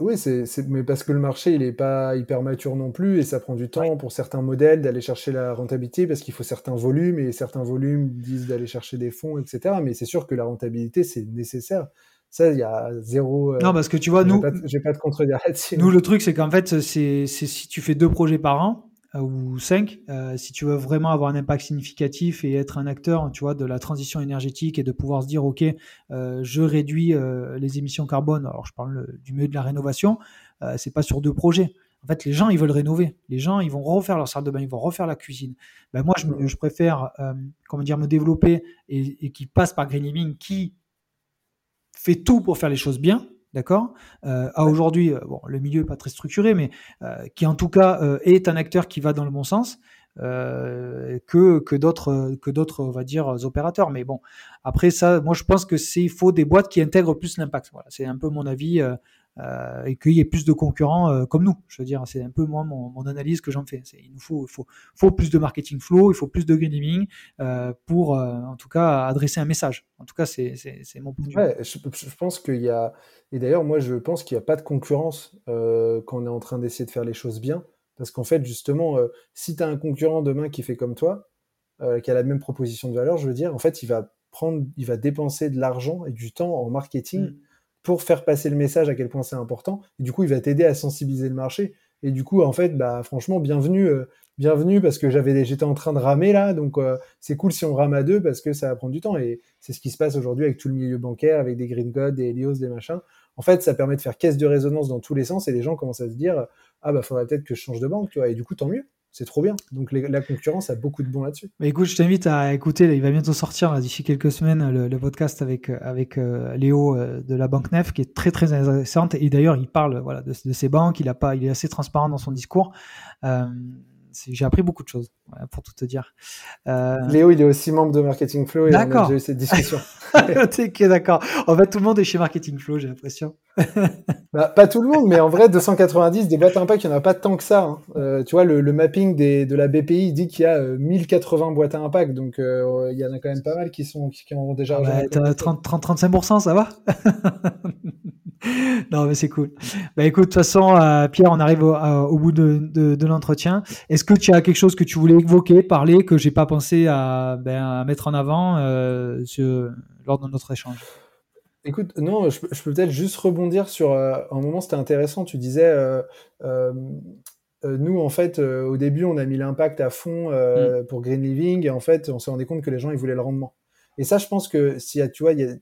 Oui, c'est, mais parce que le marché, il n'est pas hyper mature non plus, et ça prend du temps pour certains modèles d'aller chercher la rentabilité, parce qu'il faut certains volumes, et certains volumes disent d'aller chercher des fonds, etc. Mais c'est sûr que la rentabilité, c'est nécessaire. Ça, il y a zéro. non, parce que tu vois, nous. J'ai pas, de contredire là-dessus. Nous, le truc, c'est qu'en fait, c'est si tu fais deux projets par an, ou cinq, si tu veux vraiment avoir un impact significatif et être un acteur, tu vois, de la transition énergétique et de pouvoir se dire, ok, je réduis les émissions carbone. Alors, je parle du milieu de la rénovation. c'est pas sur deux projets. En fait, les gens, ils veulent rénover. Les gens, ils vont refaire leur salle de bain, ils vont refaire la cuisine. Ben, moi, je, je préfère, euh, comment dire, me développer et, qui passe par Green Living, qui fait tout pour faire les choses bien, d'accord? Euh, À aujourd'hui, euh, bon, le milieu n'est pas très structuré, mais qui en tout cas est un acteur qui va dans le bon sens. que que d'autres que d'autres on va dire opérateurs. Mais bon après ça moi je pense que c'est il faut des boîtes qui intègrent plus l'impact. Voilà c'est un peu mon avis euh, et qu'il y ait plus de concurrents euh, comme nous. Je veux dire, c'est un peu moi mon, mon analyse que j'en fais. Il nous faut, faut, faut, plus de marketing flow, il faut plus de greening euh, pour, en tout cas, adresser un message. En tout cas, c'est mon point de vue. Ouais, je, je, pense qu'il y a, et d'ailleurs, moi, je pense qu'il n'y a pas de concurrence quand on est en train d'essayer de faire les choses bien. Parce qu'en fait, justement, si tu as un concurrent demain qui fait comme toi, qui a la même proposition de valeur, je veux dire, en fait, il va prendre, il va dépenser de l'argent et du temps en marketing. Mm pour faire passer le message à quel point c'est important. Et du coup, il va t'aider à sensibiliser le marché. Et du coup, en fait, bah, franchement, bienvenue, euh, bienvenue parce que j'avais, j'étais en train de ramer là. Donc, euh, c'est cool si on rame à deux parce que ça va prendre du temps. Et c'est ce qui se passe aujourd'hui avec tout le milieu bancaire, avec des Green Code, des Helios, des machins. En fait, ça permet de faire caisse de résonance dans tous les sens et les gens commencent à se dire, ah bah, faudrait peut-être que je change de banque, tu vois. Et du coup, tant mieux c'est trop bien. Donc la concurrence a beaucoup de bons là-dessus. Mais écoute, je t'invite à écouter, il va bientôt sortir d'ici quelques semaines le, podcast avec, avec euh, Léo euh, de la Banque Nef qui est très très intéressante. Et d'ailleurs, il parle voilà, de, de ses banques, il, a pas, il est assez transparent dans son discours. Euh, j'ai appris beaucoup de choses, pour tout te dire. Euh... Léo, il est aussi membre de Marketing Flow et on a déjà eu cette discussion. ok, d'accord. En fait, tout le monde est chez Marketing Flow, j'ai l'impression. Bah, pas tout le monde, mais en vrai, 290, des boîtes impact, il n'y en a pas tant que ça. Hein. Euh, tu vois, le, le mapping des, de la BPI dit qu'il y a 1080 euh, boîtes à impact, donc euh, il y en a quand même pas mal qui, sont, qui, ont déjà... Ah bah, 30-35%, ça va? Non, mais c'est cool. Bah écoute, de toute façon, euh, Pierre, on arrive au, bout de, de, l'entretien. Est-ce que tu as quelque chose que tu voulais évoquer, parler, que j'ai pas pensé à, ben, à, mettre en avant lors de notre échange? Écoute, non, je, peux peut-être juste rebondir sur euh, un moment, c'était intéressant. Tu disais, nous, en fait, au début, on a mis l'impact à fond mm. pour Green Living, et en fait, on s'est rendu compte que les gens, ils voulaient le rendement. Et ça, je pense que s'il y a, tu vois, il y a,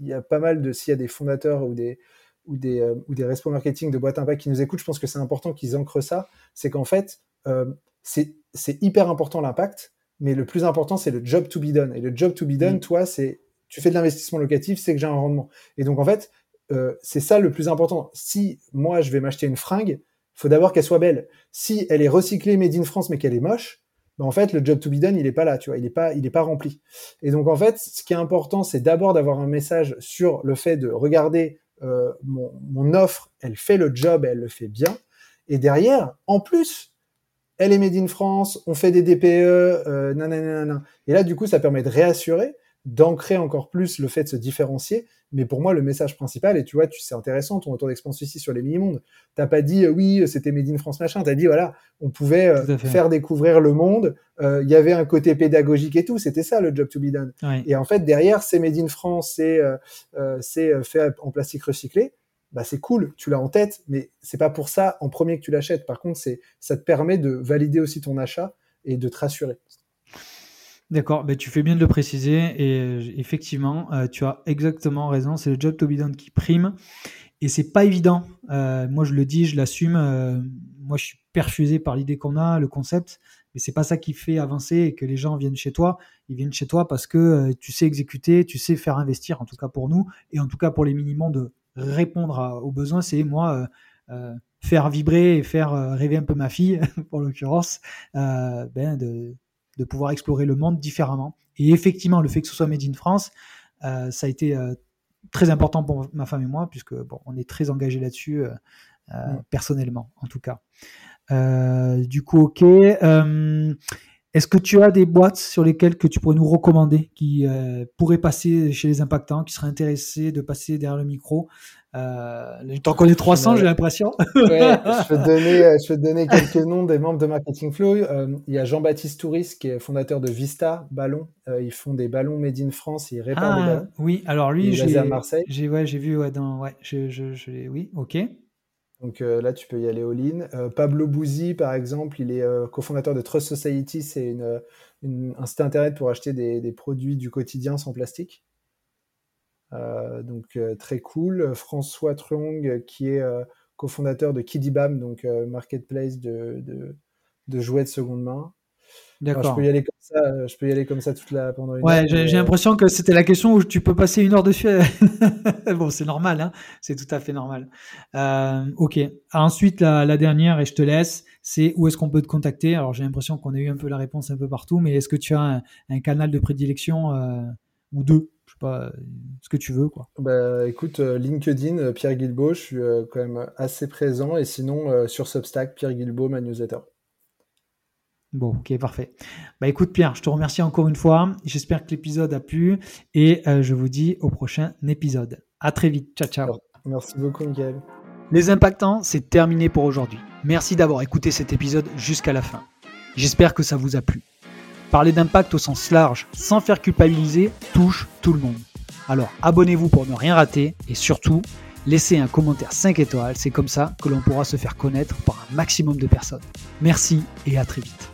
il y a pas mal de, s'il y a des fondateurs ou des, ou des, euh, ou des responsables marketing de boîte impact qui nous écoutent, je pense que c'est important qu'ils ancrent ça. C'est qu'en fait, euh, c'est hyper important l'impact, mais le plus important, c'est le job to be done. Et le job to be done, mm. toi, c'est, tu fais de l'investissement locatif, c'est que j'ai un rendement. Et donc, en fait, euh, c'est ça le plus important. Si moi, je vais m'acheter une fringue, faut d'abord qu'elle soit belle. Si elle est recyclée, made in France, mais qu'elle est moche, en fait, le job to be done, il est pas là, tu vois, il est pas, il est pas rempli. Et donc, en fait, ce qui est important, c'est d'abord d'avoir un message sur le fait de regarder euh, mon, mon, offre, elle fait le job, elle le fait bien. Et derrière, en plus, elle est made in France, on fait des DPE, euh, nanana. Et là, du coup, ça permet de réassurer d'ancrer encore plus le fait de se différencier. Mais pour moi, le message principal, et tu vois, tu c'est intéressant ton retour d'expérience ici sur les mini-mondes. T'as pas dit euh, oui, c'était Made in France machin. T'as dit voilà, on pouvait euh, faire découvrir le monde. Euh, il y avait un côté pédagogique et tout. C'était ça le job to be done. Et en fait, derrière, c'est Made in France, c'est c'est fait en plastique recyclé. Bah c'est cool, tu l'as en tête, mais c'est pas pour ça en premier que tu l'achètes. Par contre, c'est ça te permet de valider aussi ton achat et de te rassurer. D'accord, ben, tu fais bien de le préciser et euh, effectivement, euh, tu as exactement raison, c'est le job to be done qui prime et c'est pas évident. Euh, moi, je le dis, je l'assume. moi, je suis perfusé par l'idée qu'on a, le concept, mais c'est pas ça qui fait avancer et que les gens viennent chez toi. Ils viennent chez toi parce que tu sais exécuter, tu sais faire investir, en tout cas pour nous et en tout cas pour les minimums de répondre aux besoins. C'est moi faire vibrer et faire rêver un peu ma fille, pour l'occurrence, ben de de pouvoir explorer le monde différemment. Et effectivement, le fait que ce soit Made in France, euh, ça a été euh, très important pour ma femme et moi, puisque bon, on est très engagés là-dessus, euh, personnellement, en tout cas. du coup, ok. Est-ce que tu as des boîtes sur lesquelles que tu pourrais nous recommander, qui euh, pourraient passer chez les impactants, qui seraient intéressés de passer derrière le micro? Euh, T'en connais 300, j'ai l'impression. Ouais, je peux te donner, euh, je peux te donner quelques noms des membres de Marketing Flow. Euh, il y a Jean-Baptiste Touris, qui est fondateur de Vista Ballon. ils font des ballons made in France, ils réparent des Ah, ballons. oui, alors lui, j'ai à Marseille. j'ai ouais, vu, ouais, dans, ouais, je, je, je- oui, ok. Donc euh, là, tu peux y aller all-in. Euh, Pablo Bouzi, par exemple, il est euh, cofondateur de Trust Society. C'est un site internet pour acheter des, produits du quotidien sans plastique. Donc très cool. François Truong, qui est cofondateur de Kidibam, donc marketplace de jouets de seconde main. Enfin, je peux y aller comme ça. euh, Je peux y aller comme ça toute la pendant une Ouais, heure, j'ai euh, l'impression que c'était la question où tu peux passer une heure dessus. bon, c'est normal, hein, c'est tout à fait normal. Euh, ok. Ensuite, la, la dernière, et je te laisse, c'est où est-ce qu'on peut te contacter? Alors, j'ai l'impression qu'on a eu un peu la réponse un peu partout, mais est-ce que tu as un, un canal de prédilection euh, ou deux? Je sais pas, ce que tu veux, quoi. Bah, écoute, LinkedIn, Pierre Guilbeault, je suis quand même assez présent. Et sinon, sur Substack, Pierre Guilbeault, ma newsletter. Bon, ok, parfait. Bah écoute Pierre, je te remercie encore une fois. J'espère que l'épisode a plu et euh, je vous dis au prochain épisode. À très vite. Ciao, ciao. Merci beaucoup, Miguel. Les impactants, c'est terminé pour aujourd'hui. Merci d'avoir écouté cet épisode jusqu'à la fin. J'espère que ça vous a plu. Parler d'impact au sens large, sans faire culpabiliser, touche tout le monde. Alors abonnez-vous pour ne rien rater et surtout, laissez un commentaire 5 étoiles, c'est comme ça que l'on pourra se faire connaître par un maximum de personnes. Merci et à très vite.